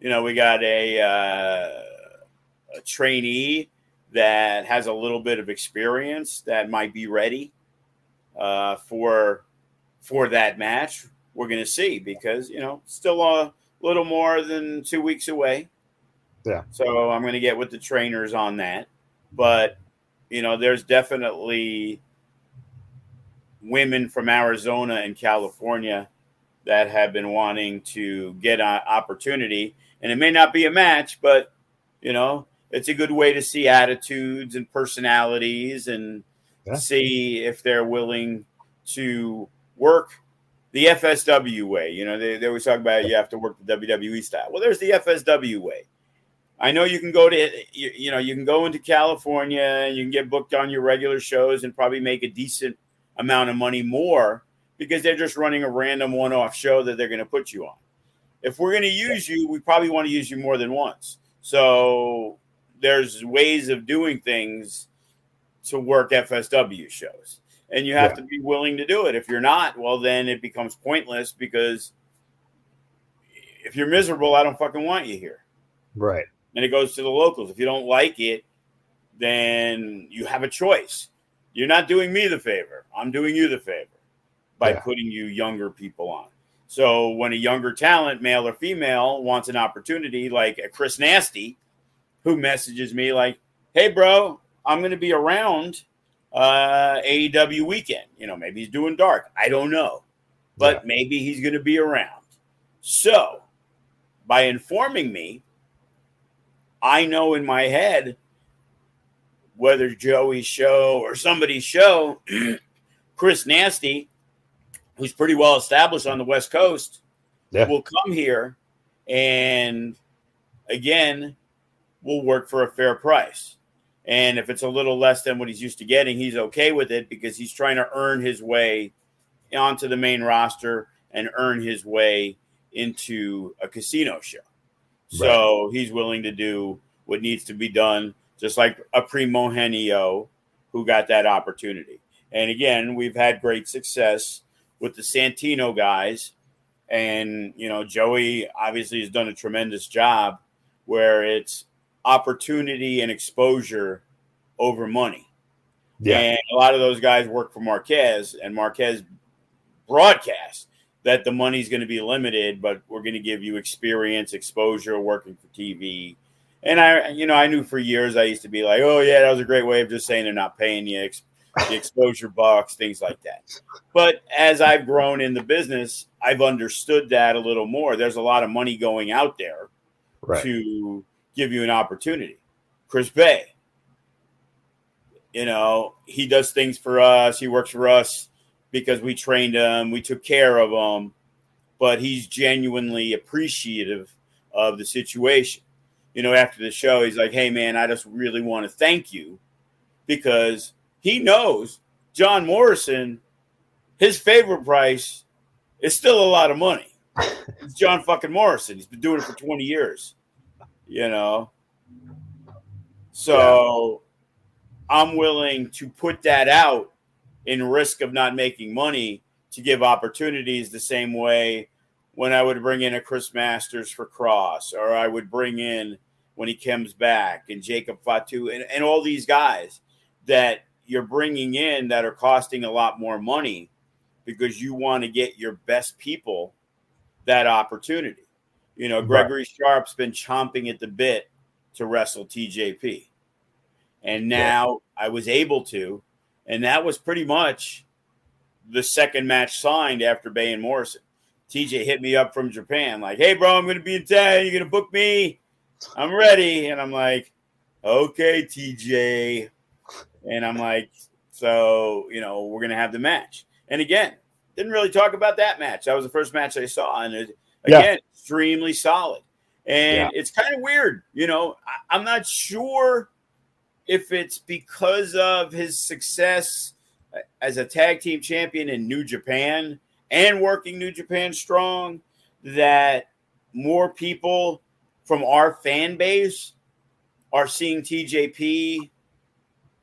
You know, we got a, uh, a trainee that has a little bit of experience that might be ready uh, for for that match. We're going to see because you know still a little more than two weeks away. Yeah. So I'm going to get with the trainers on that, but you know, there's definitely women from Arizona and California that have been wanting to get an opportunity, and it may not be a match, but you know, it's a good way to see attitudes and personalities and yeah. see if they're willing to work the FSW way. You know, they, they always talk about you have to work the WWE style. Well, there's the FSW way. I know you can go to you, you know you can go into California and you can get booked on your regular shows and probably make a decent amount of money more because they're just running a random one-off show that they're going to put you on. If we're going to use you, we probably want to use you more than once. So there's ways of doing things to work FSW shows. And you have yeah. to be willing to do it. If you're not, well, then it becomes pointless because if you're miserable, I don't fucking want you here. Right. And it goes to the locals. If you don't like it, then you have a choice. You're not doing me the favor. I'm doing you the favor by yeah. putting you younger people on. So when a younger talent, male or female, wants an opportunity, like a Chris Nasty, who messages me like, "Hey, bro, I'm going to be around uh, AEW weekend. You know, maybe he's doing dark. I don't know, but yeah. maybe he's going to be around. So, by informing me, I know in my head whether Joey's show or somebody's show, Chris Nasty, who's pretty well established on the West Coast, yeah. will come here and again will work for a fair price. And if it's a little less than what he's used to getting, he's okay with it because he's trying to earn his way onto the main roster and earn his way into a casino show. Right. So he's willing to do what needs to be done, just like a Primo Henio who got that opportunity. And again, we've had great success with the Santino guys. And, you know, Joey obviously has done a tremendous job where it's opportunity and exposure over money. Yeah. And a lot of those guys work for Marquez, and Marquez broadcasts that the money's going to be limited, but we're going to give you experience, exposure, working for TV. And I, you know, I knew for years I used to be like, oh, yeah, that was a great way of just saying they're not paying you the exposure box, things like that. But as I've grown in the business, I've understood that a little more. There's a lot of money going out there right. to give you an opportunity. Chris Bey, you know, he does things for us. He works for us because we trained him, we took care of him, but he's genuinely appreciative of the situation. You know, after the show, he's like, "Hey, man, I just really want to thank you because he knows John Morrison, his favorite price is still a lot of money. It's John fucking Morrison. He's been doing it for 20 years you know. So yeah. I'm willing to put that out in risk of not making money to give opportunities the same way when I would bring in a Chris Masters for Kross, or I would bring in when he comes back and Jacob Fatu and, and all these guys that you're bringing in that are costing a lot more money because you want to get your best people that opportunity. You know, Gregory right. Sharp's been chomping at the bit to wrestle TJP. And now yeah. I was able to. And that was pretty much the second match signed after Bey and Morrison. TJ hit me up from Japan, like, hey, bro, I'm going to be in town. You're going to book me? I'm ready. And I'm like, okay, TJ. And I'm like, so, you know, we're going to have the match. And again, didn't really talk about that match. That was the first match I saw. And it, again, yeah. extremely solid. And yeah. it's kind of weird, you know. I, I'm not sure if it's because of his success uh, as a tag team champion in New Japan and working New Japan strong that more people from our fan base are seeing TJP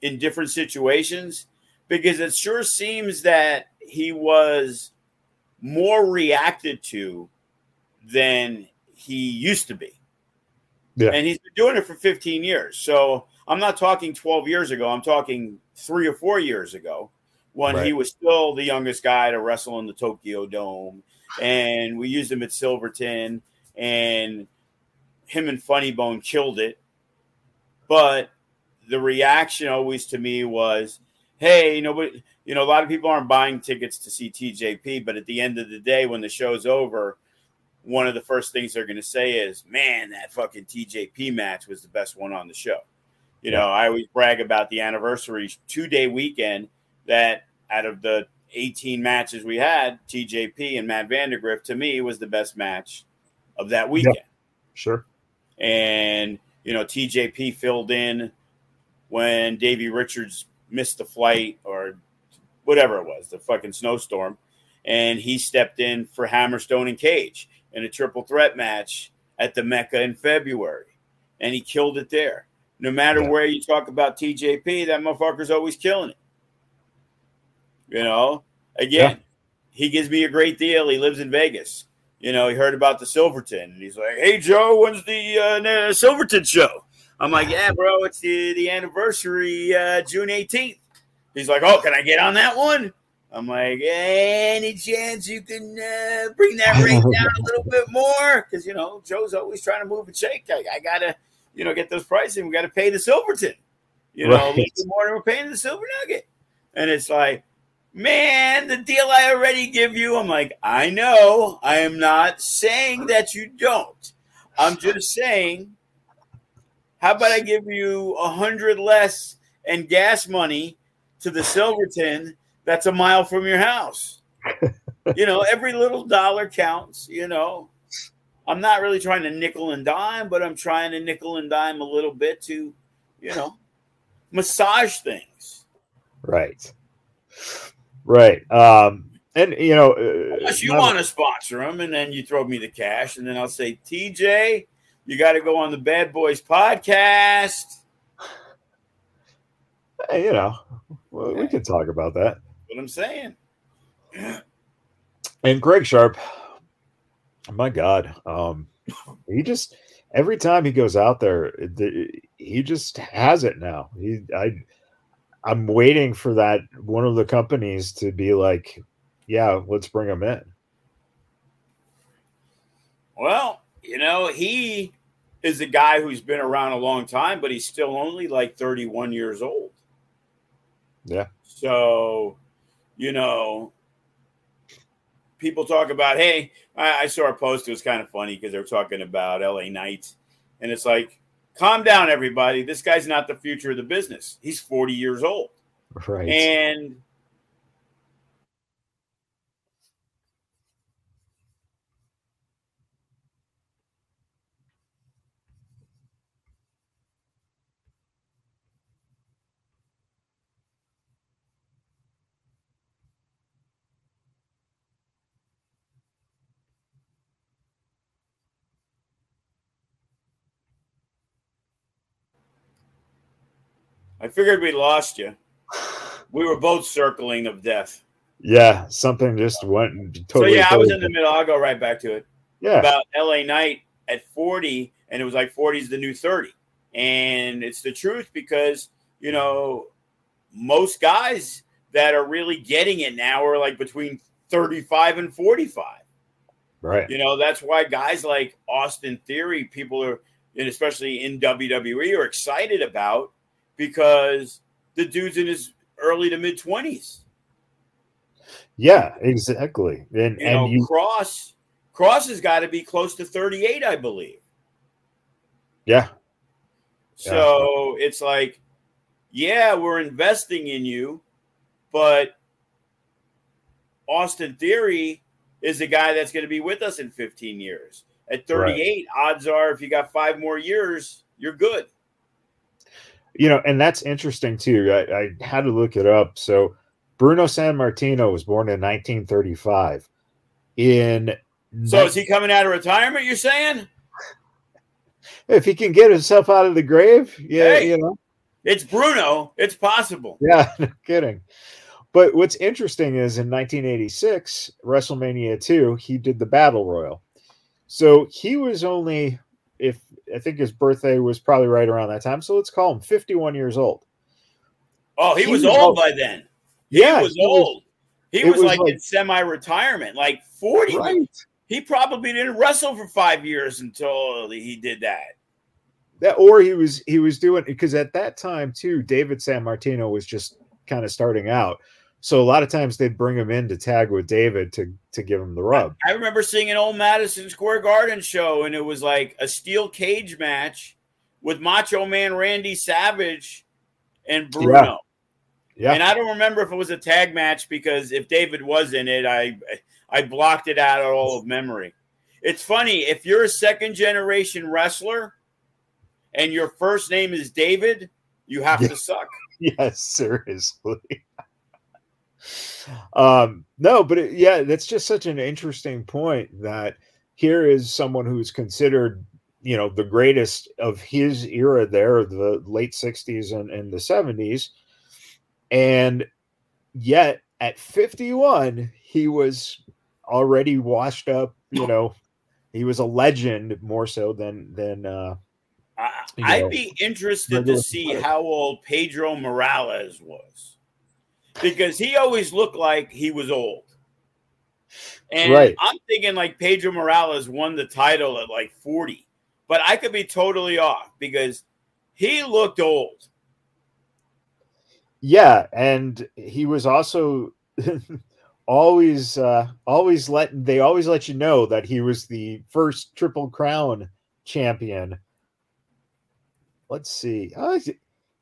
in different situations. because it sure seems that he was more reacted to than he used to be. Yeah. And he's been doing it for 15 years. So I'm not talking 12 years ago. I'm talking three or four years ago when Right. he was still the youngest guy to wrestle in the Tokyo Dome. And we used him at Silverton, and him and Funny Bone killed it. But the reaction always to me was, hey, nobody, you know, a lot of people aren't buying tickets to see TJP, but at the end of the day, when the show's over, one of the first things they're going to say is, man, that fucking TJP match was the best one on the show. You know, I always brag about the anniversary two day weekend that out of the 18 matches we had, TJP and Matt Vandagriff to me was the best match of that weekend. Sure. And, you know, TJP filled in when Davey Richards missed the flight or whatever it was, the fucking snowstorm. And he stepped in for Hammerstone and Cage in a triple threat match at the Mecca in February. And he killed it there. No matter Yeah. where you talk about TJP, that motherfucker's always killing it. You know, again, he gives me a great deal. He lives in Vegas. You know, he heard about the Silverton, and he's like, "Hey, Joe, when's the uh, Silverton show?" I'm like, "Yeah, bro, it's the the anniversary, uh, June 18th." He's like, "Oh, can I get on that one?" I'm like, "Any chance you can uh, bring that rate down a little bit more?" Because you know, Joe's always trying to move and shake. I, I gotta, you know, get those pricing. We got to pay the Silverton. You know, Right. more than we're paying the Silver Nugget, and it's like man, the deal I already give you. I'm like, I know. I am not saying that you don't. I'm just saying, how about I give you a hundred less and gas money to the Silverton that's a mile from your house? you know, every little dollar counts, you know. I'm not really trying to nickel and dime, but I'm trying to nickel and dime a little bit to, you know, massage things. Right. Right. Um, and you know, uh, Unless you want to sponsor them, and then you throw me the cash, and then I'll say, TJ, you got to go on the Bad Boys podcast. Hey, you know, well, we can talk about that. What I'm saying. And Greg Sharp, my God, um, he just every time he goes out there, the, he just has it now. He, I, I'm waiting for that one of the companies to be like, yeah, let's bring him in. Well, you know, he is a guy who's been around a long time, but he's still only like 31 years old. Yeah. So, you know, people talk about, hey, I, I saw a post. It was kind of funny because they were talking about LA Knight. And it's like, calm down, everybody. This guy's not the future of the business. He's 40 years old. Right. And I figured we lost you. We were both circling of death. yeah, something just went totally. so yeah, I was in the middle. I'll go right back to it. Yeah. About LA Knight at 40, and it was like 40 is the new 30. And it's the truth because, you know, most guys that are really getting it now are like between 35 and 45. right. You know, that's why guys like Austin Theory, people are, and especially in WWE, are excited about because the dude's in his early to mid 20s. Yeah, exactly. And You know, you, Kross, Kross has got to be close to 38, I believe. yeah, So it's like, yeah, we're investing in you, but Austin Theory is the guy that's going to be with us in 15 years. At 38, odds are if you got five more years, you're good. You know, and that's interesting too. I, I had to look it up. So Bruno Sammartino was born in 1935. In So is he coming out of retirement? You're saying? if he can get himself out of the grave, yeah, Hey. you know, It's Bruno. It's possible. Yeah, no kidding. But what's interesting is in 1986, WrestleMania 2, he did the Battle Royal. So he was only, if I think his birthday was probably right around that time. So let's call him 51 years old. Oh, he, he was, was, old by then. Yeah, he was he old. Was, he was, was like, like, in semi-retirement, like 40. Right. He probably didn't wrestle for five years until he did that. That or he was he was doing because at that time too, David Sammartino was just kind of starting out. So a lot of times they'd bring him in to tag with David to to give him the rub. I, I remember seeing an old Madison Square Garden show, and it was like a steel cage match with Macho Man Randy Savage and Bruno. Yeah. Yeah. And I don't remember if it was a tag match because if David was in it, I I blocked it out of all of memory. It's funny if you're a second generation wrestler and your first name is David, you have to suck. Yes, seriously. Um, no, but it, yeah, that's just such an interesting point that here is someone who's considered, you know, the greatest of his era there, the late 60s and, and the 70s. And yet at 51, he was already washed up, you know, he was a legend more so than than uh I'd know, be interested to see how old Pedro Morales was because he always looked like he was old. And right. I'm thinking like Pedro Morales won the title at like 40, but I could be totally off because he looked old. Yeah, and he was also always uh always let they always let you know that he was the first triple crown champion let's see. Uh,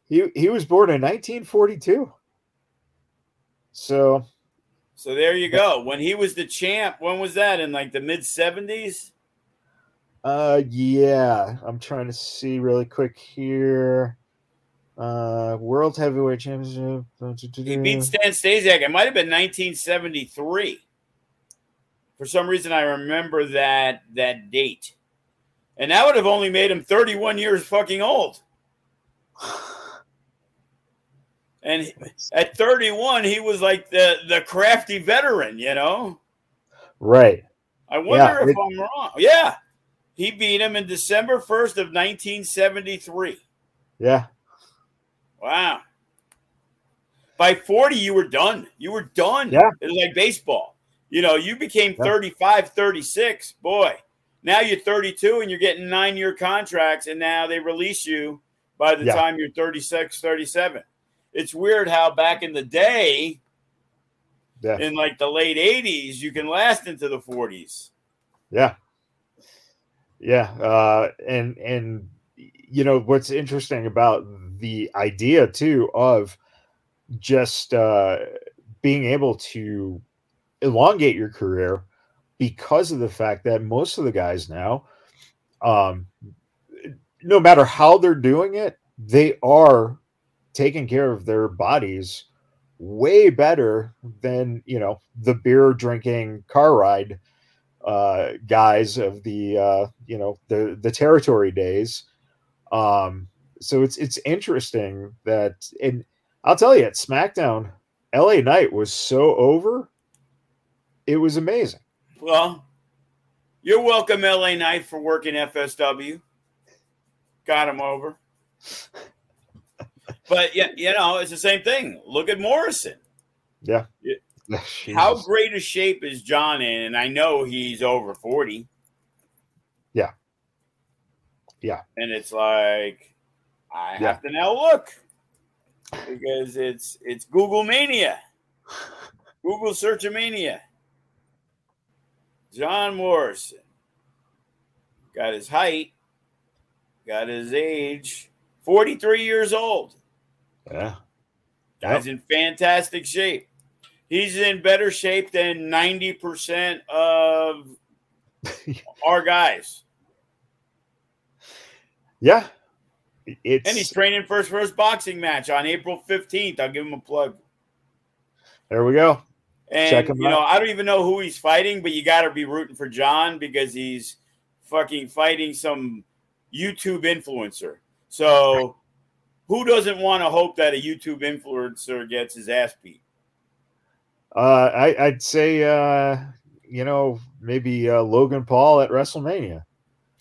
he he was born in 1942. So so there you go. When he was the champ, when was that? In like the mid 70s? Uh yeah. I'm trying to see really quick here. Uh World Heavyweight Championship. He beat Stan Stasiak. It might have been 1973. For some reason I remember that that date. And that would have only made him 31 years fucking old. And at 31, he was like the, the crafty veteran, you know? Right. I wonder yeah, if it, I'm wrong. Yeah. He beat him in December 1st of 1973. Yeah. Wow. By 40, you were done. You were done. Yeah. It was like baseball. You know, you became yeah. 35, 36. Boy, now you're 32 and you're getting nine year contracts, and now they release you by the yeah. time you're 36, 37. It's weird how back in the day, yeah. in like the late 80s, you can last into the 40s. Yeah. Yeah. Uh, and, and, you know, what's interesting about the idea too of just uh, being able to elongate your career because of the fact that most of the guys now, um, no matter how they're doing it, they are taking care of their bodies way better than you know the beer drinking car ride uh, guys of the uh, you know the the territory days. Um, so it's it's interesting that and I'll tell you at SmackDown, LA Knight was so over. It was amazing. Well, you're welcome, LA Knight, for working FSW. Got him over. But yeah, you know, it's the same thing. Look at Morrison. Yeah. How great a shape is John in? And I know he's over 40. Yeah. Yeah. And it's like I yeah. have to now look because it's it's Google mania. Google search mania. John Morrison got his height, got his age, 43 years old. Yeah. Guy's yep. in fantastic shape. He's in better shape than 90% of our guys. Yeah. It's... And he's training for his first boxing match on April 15th. I'll give him a plug. There we go. And you know, I don't even know who he's fighting, but you got to be rooting for John because he's fucking fighting some YouTube influencer. So who doesn't want to hope that a YouTube influencer gets his ass beat? Uh, I, would say, uh, you know, maybe uh, Logan Paul at WrestleMania.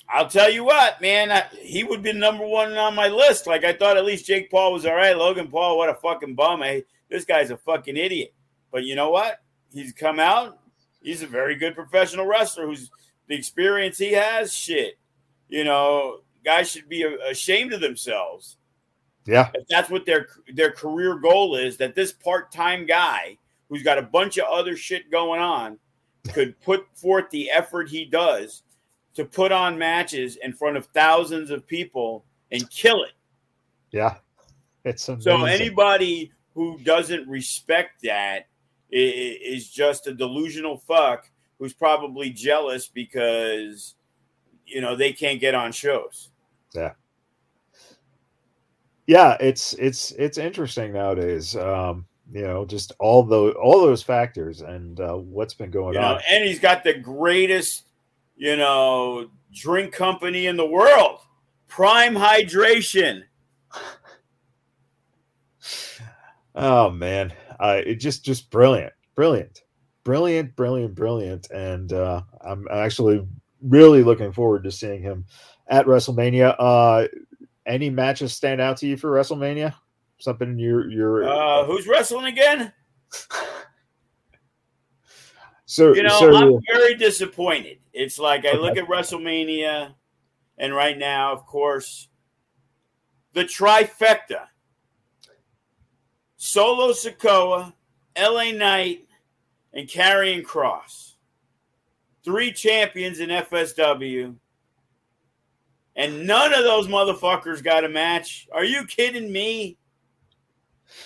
I'll tell you what, man, I, he would be number one on my list. Like I thought, at least Jake Paul was all right. Logan Paul, what a fucking bum! Hey, this guy's a fucking idiot. But you know what? He's come out. He's a very good professional wrestler. Who's the experience he has? Shit, you know, guys should be ashamed of themselves yeah. If that's what their their career goal is, that this part-time guy who's got a bunch of other shit going on could put forth the effort he does to put on matches in front of thousands of people and kill it. Yeah. It's amazing. so anybody who doesn't respect that is just a delusional fuck who's probably jealous because you know they can't get on shows. Yeah yeah, it's it's it's interesting nowadays. Um, you know, just all the all those factors and uh, what's been going you on. Know, and he's got the greatest, you know, drink company in the world, Prime Hydration. Oh man, uh, it just just brilliant, brilliant, brilliant, brilliant, brilliant, and uh, I'm actually really looking forward to seeing him at WrestleMania. Uh, any matches stand out to you for WrestleMania? Something you're you're uh, who's wrestling again? so you know, so, I'm very disappointed. It's like I okay. look at WrestleMania, and right now, of course, the trifecta: Solo Sikoa, LA Knight, and Karrion Kross. Three champions in FSW and none of those motherfuckers got a match. Are you kidding me?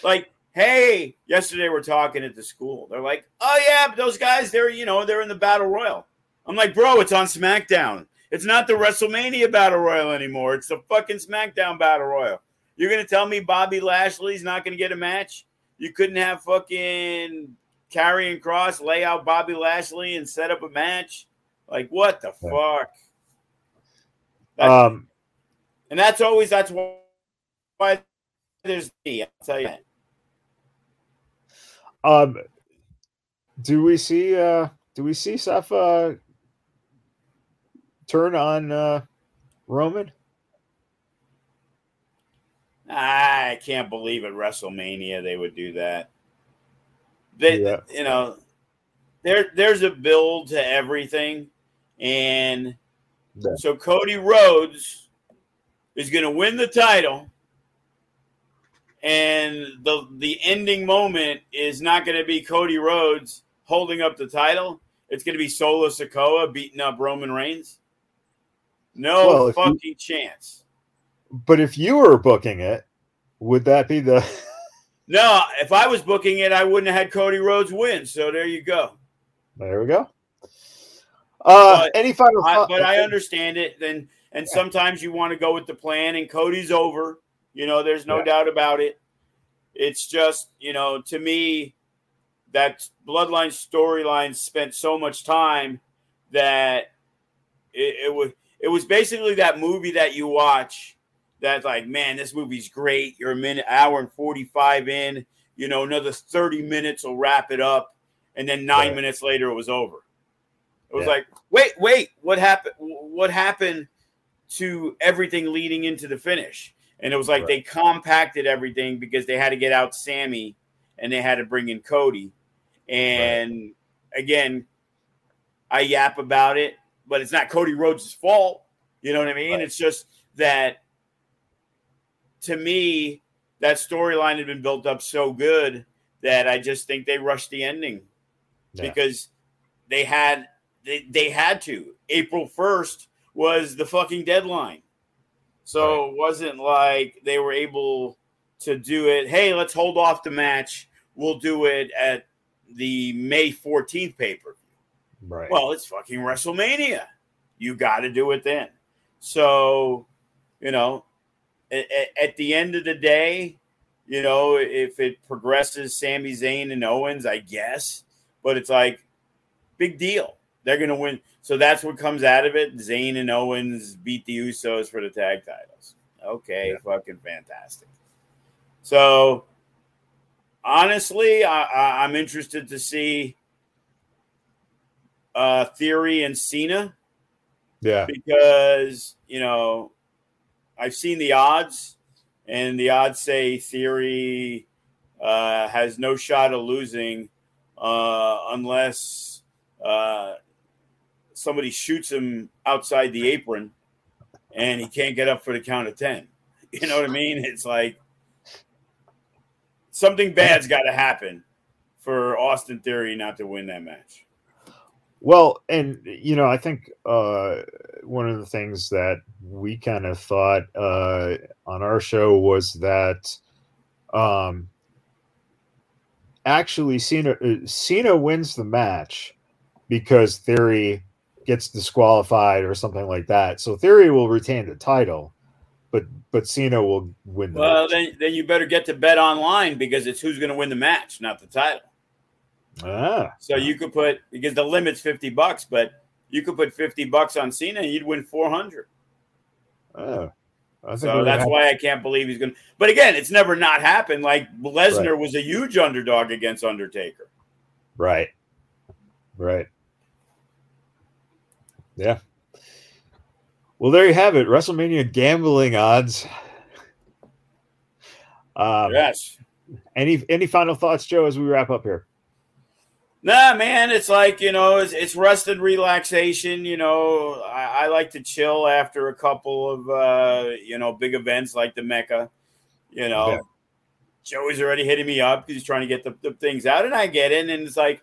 Like, hey, yesterday we're talking at the school. They're like, oh yeah, but those guys, they're you know, they're in the battle royal. I'm like, bro, it's on SmackDown. It's not the WrestleMania battle royal anymore. It's the fucking SmackDown battle royal. You're gonna tell me Bobby Lashley's not gonna get a match? You couldn't have fucking Karrion Kross lay out Bobby Lashley and set up a match? Like, what the fuck? Um, and that's always that's why there's me. I'll tell you. That. Um, do we see? Uh, do we see Seth uh, turn on uh, Roman? I can't believe at WrestleMania they would do that. They, yeah. you know, there there's a build to everything, and yeah. So Cody Rhodes is going to win the title, and the the ending moment is not going to be Cody Rhodes holding up the title. It's going to be Solo Sikoa beating up Roman Reigns. No well, fucking you, chance. But if you were booking it, would that be the? no, if I was booking it, I wouldn't have had Cody Rhodes win. So there you go. There we go. Uh, but, any final thought? but I understand it. Then and yeah. sometimes you want to go with the plan, and Cody's over. You know, there's no yeah. doubt about it. It's just you know, to me, that bloodline storyline spent so much time that it, it was it was basically that movie that you watch that's like, man, this movie's great. You're a minute, hour and 45 in, you know, another 30 minutes will wrap it up. And then nine right. minutes later, it was over. It was yeah. like, wait, wait, what happened? What happened to everything leading into the finish? And it was like right. they compacted everything because they had to get out Sami and they had to bring in Cody. And right. again, I yap about it, but it's not Cody Rhodes' fault. You know what I mean? Right. It's just that to me, that storyline had been built up so good that I just think they rushed the ending yeah. because they had they, they had to. April 1st was the fucking deadline. So it wasn't like they were able to do it. Hey, let's hold off the match. We'll do it at the May 14th pay per view. Right. Well, it's fucking WrestleMania. You got to do it then. So, you know, at, at, the end of the day, you know, if it progresses Sami Zayn and Owens, I guess, but it's like, big deal. They're going to win. So that's what comes out of it. Zayn and Owens beat the Usos for the tag titles. Okay, yeah. fucking fantastic. So honestly, I, I, I'm interested to see uh, Theory and Cena Yeah. because you know I've seen the odds, and the odds say Theory uh, has no shot of losing uh, unless uh, somebody shoots him outside the apron, and he can't get up for the count of ten. You know what I mean? It's like something bad's got to happen for Austin Theory not to win that match. Well, and you know, I think uh, one of the things that we kind of thought uh, on our show was that um, actually Cena uh, Cena wins the match because Theory gets disqualified or something like that. So Theory will retain the title, but but Cena will win the Well, match. then then you better get to bet online because it's who's going to win the match, not the title. Ah, So you could put because the limit's fifty bucks, but you could put fifty bucks on Cena and you'd win four hundred. oh. So that's gonna why I can't believe he's going. to But again, it's never not happened. Like Lesnar Right. was a huge underdog against Undertaker. Right. Right. Yeah. Well, there you have it. WrestleMania gambling odds. Um, yes. Any any final thoughts, Joe, as we wrap up here? Nah, man, it's like you know, it's, it's rest and relaxation. You know, I, I like to chill after a couple of uh, you know big events like the Mecca. You know, Yeah. Joey's already hitting me up because he's trying to get the, the things out, and I get in, and it's like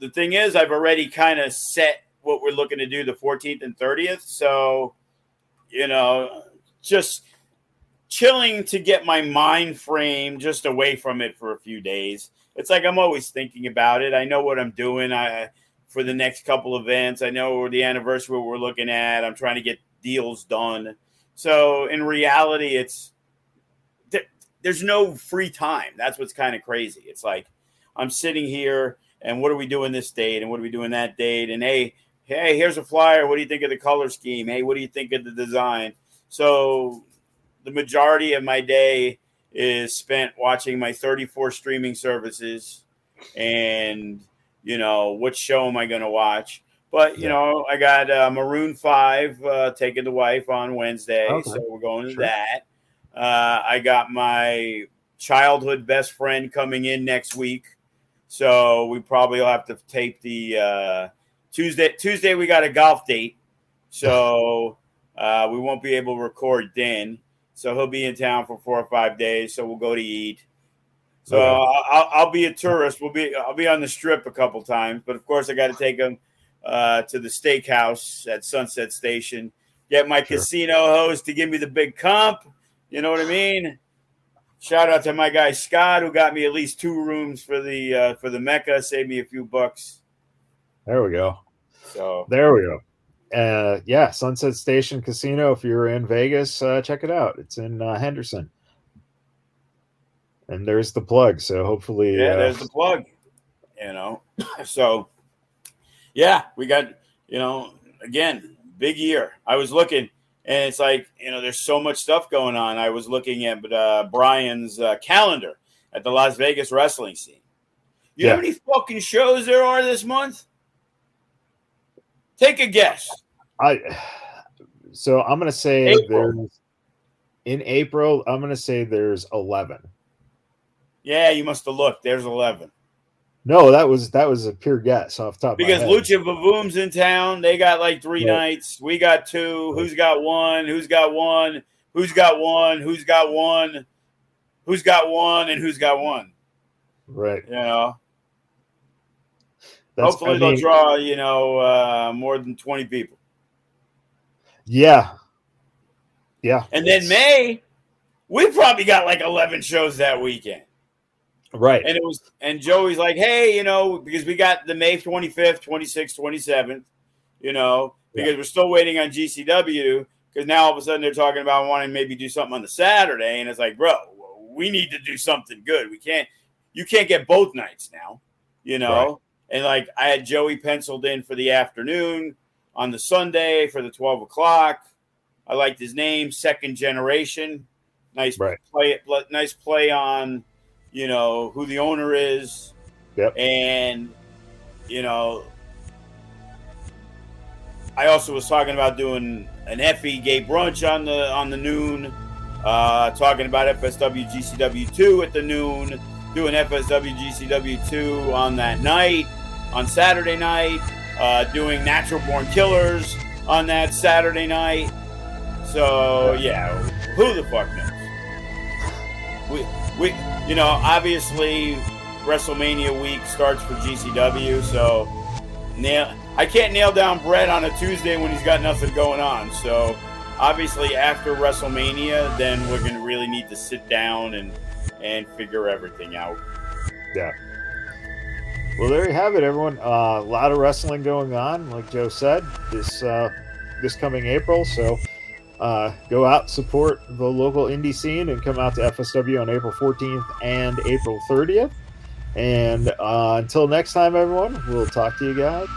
the thing is, I've already kind of set what we're looking to do the 14th and 30th, so you know, just chilling to get my mind frame just away from it for a few days it's like I'm always thinking about it. I know what I'm doing. I for the next couple events. I know the anniversary we're looking at. I'm trying to get deals done. So in reality, it's there's no free time. That's what's kind of crazy. It's like I'm sitting here and what are we doing this date and what are we doing that date and hey hey here's a flyer. What do you think of the color scheme? Hey, what do you think of the design? So the majority of my day is spent watching my 34 streaming services and you know what show am i going to watch but you Yeah. know i got uh, maroon 5 uh, taking the wife on wednesday Okay. so we're going to Sure. that uh, i got my childhood best friend coming in next week so we probably will have to tape the uh, tuesday tuesday we got a golf date so uh, we won't be able to record then so he'll be in town for four or five days. So we'll go to eat. So Okay. I'll, I'll- be a tourist. We'll be I'll be on the strip a couple times, but of course I got to take him uh, to the steakhouse at Sunset Station. Get my Sure. casino host to give me the big comp. You know what I mean? Shout out to my guy Scott who got me at least two rooms for the uh, for the Mecca. Saved me a few bucks. There we go. So There we go. Uh, yeah, Sunset Station Casino. If you're in Vegas, uh, check it out. It's in uh, Henderson. And there's the plug. So hopefully, yeah, uh, there's the plug. You know, so yeah, we got you know again big year. I was looking, and it's like you know there's so much stuff going on. I was looking at uh, Brian's uh, calendar at the Las Vegas wrestling scene. You know Yeah. how many fucking shows there are this month? Take a guess. I. So I'm gonna say April. there's in April. I'm gonna say there's 11. Yeah, you must have looked. There's eleven. No, that was that was a pure guess off top. Because of my head. Lucha Vavoom's in town. They got like three Right. nights. We got two. Who's got one? Who's got one? Who's got one? Who's got one? Who's got one? And who's got one? right? You know. That's, Hopefully I they'll mean, draw, you know, uh, more than 20 people. Yeah, yeah, And then May, we probably got like 11 shows that weekend. right? And it was, and Joey's like, hey, you know, because we got the May 25th, 26th, 27th, you know, because we're still waiting on GCW. Because now all of a sudden they're talking about wanting to maybe do something on the Saturday. And it's like, bro, we need to do something good. We can't, you can't get both nights now, you know? Right. And like I had Joey penciled in for the afternoon on the Sunday for the 12 o'clock. I liked his name, Second Generation. Nice Right. play. Nice play on, you know, who the owner is. Yep. And you know, I also was talking about doing an FE gay brunch on the on the noon. Uh, talking about FSW GCW two at the noon. Doing FSW GCW two on that night, on Saturday night. Uh, doing Natural Born Killers on that Saturday night. So yeah, who the fuck knows? We we you know obviously WrestleMania week starts for GCW, so nail I can't nail down Brett on a Tuesday when he's got nothing going on. So obviously after WrestleMania, then we're gonna really need to sit down and and figure everything out. Well, there you have it, everyone. Uh, a lot of wrestling going on, like Joe said, this uh, this coming April. So uh, go out, support the local indie scene, and come out to FSW on April 14th and April 30th. And uh, until next time, everyone, we'll talk to you guys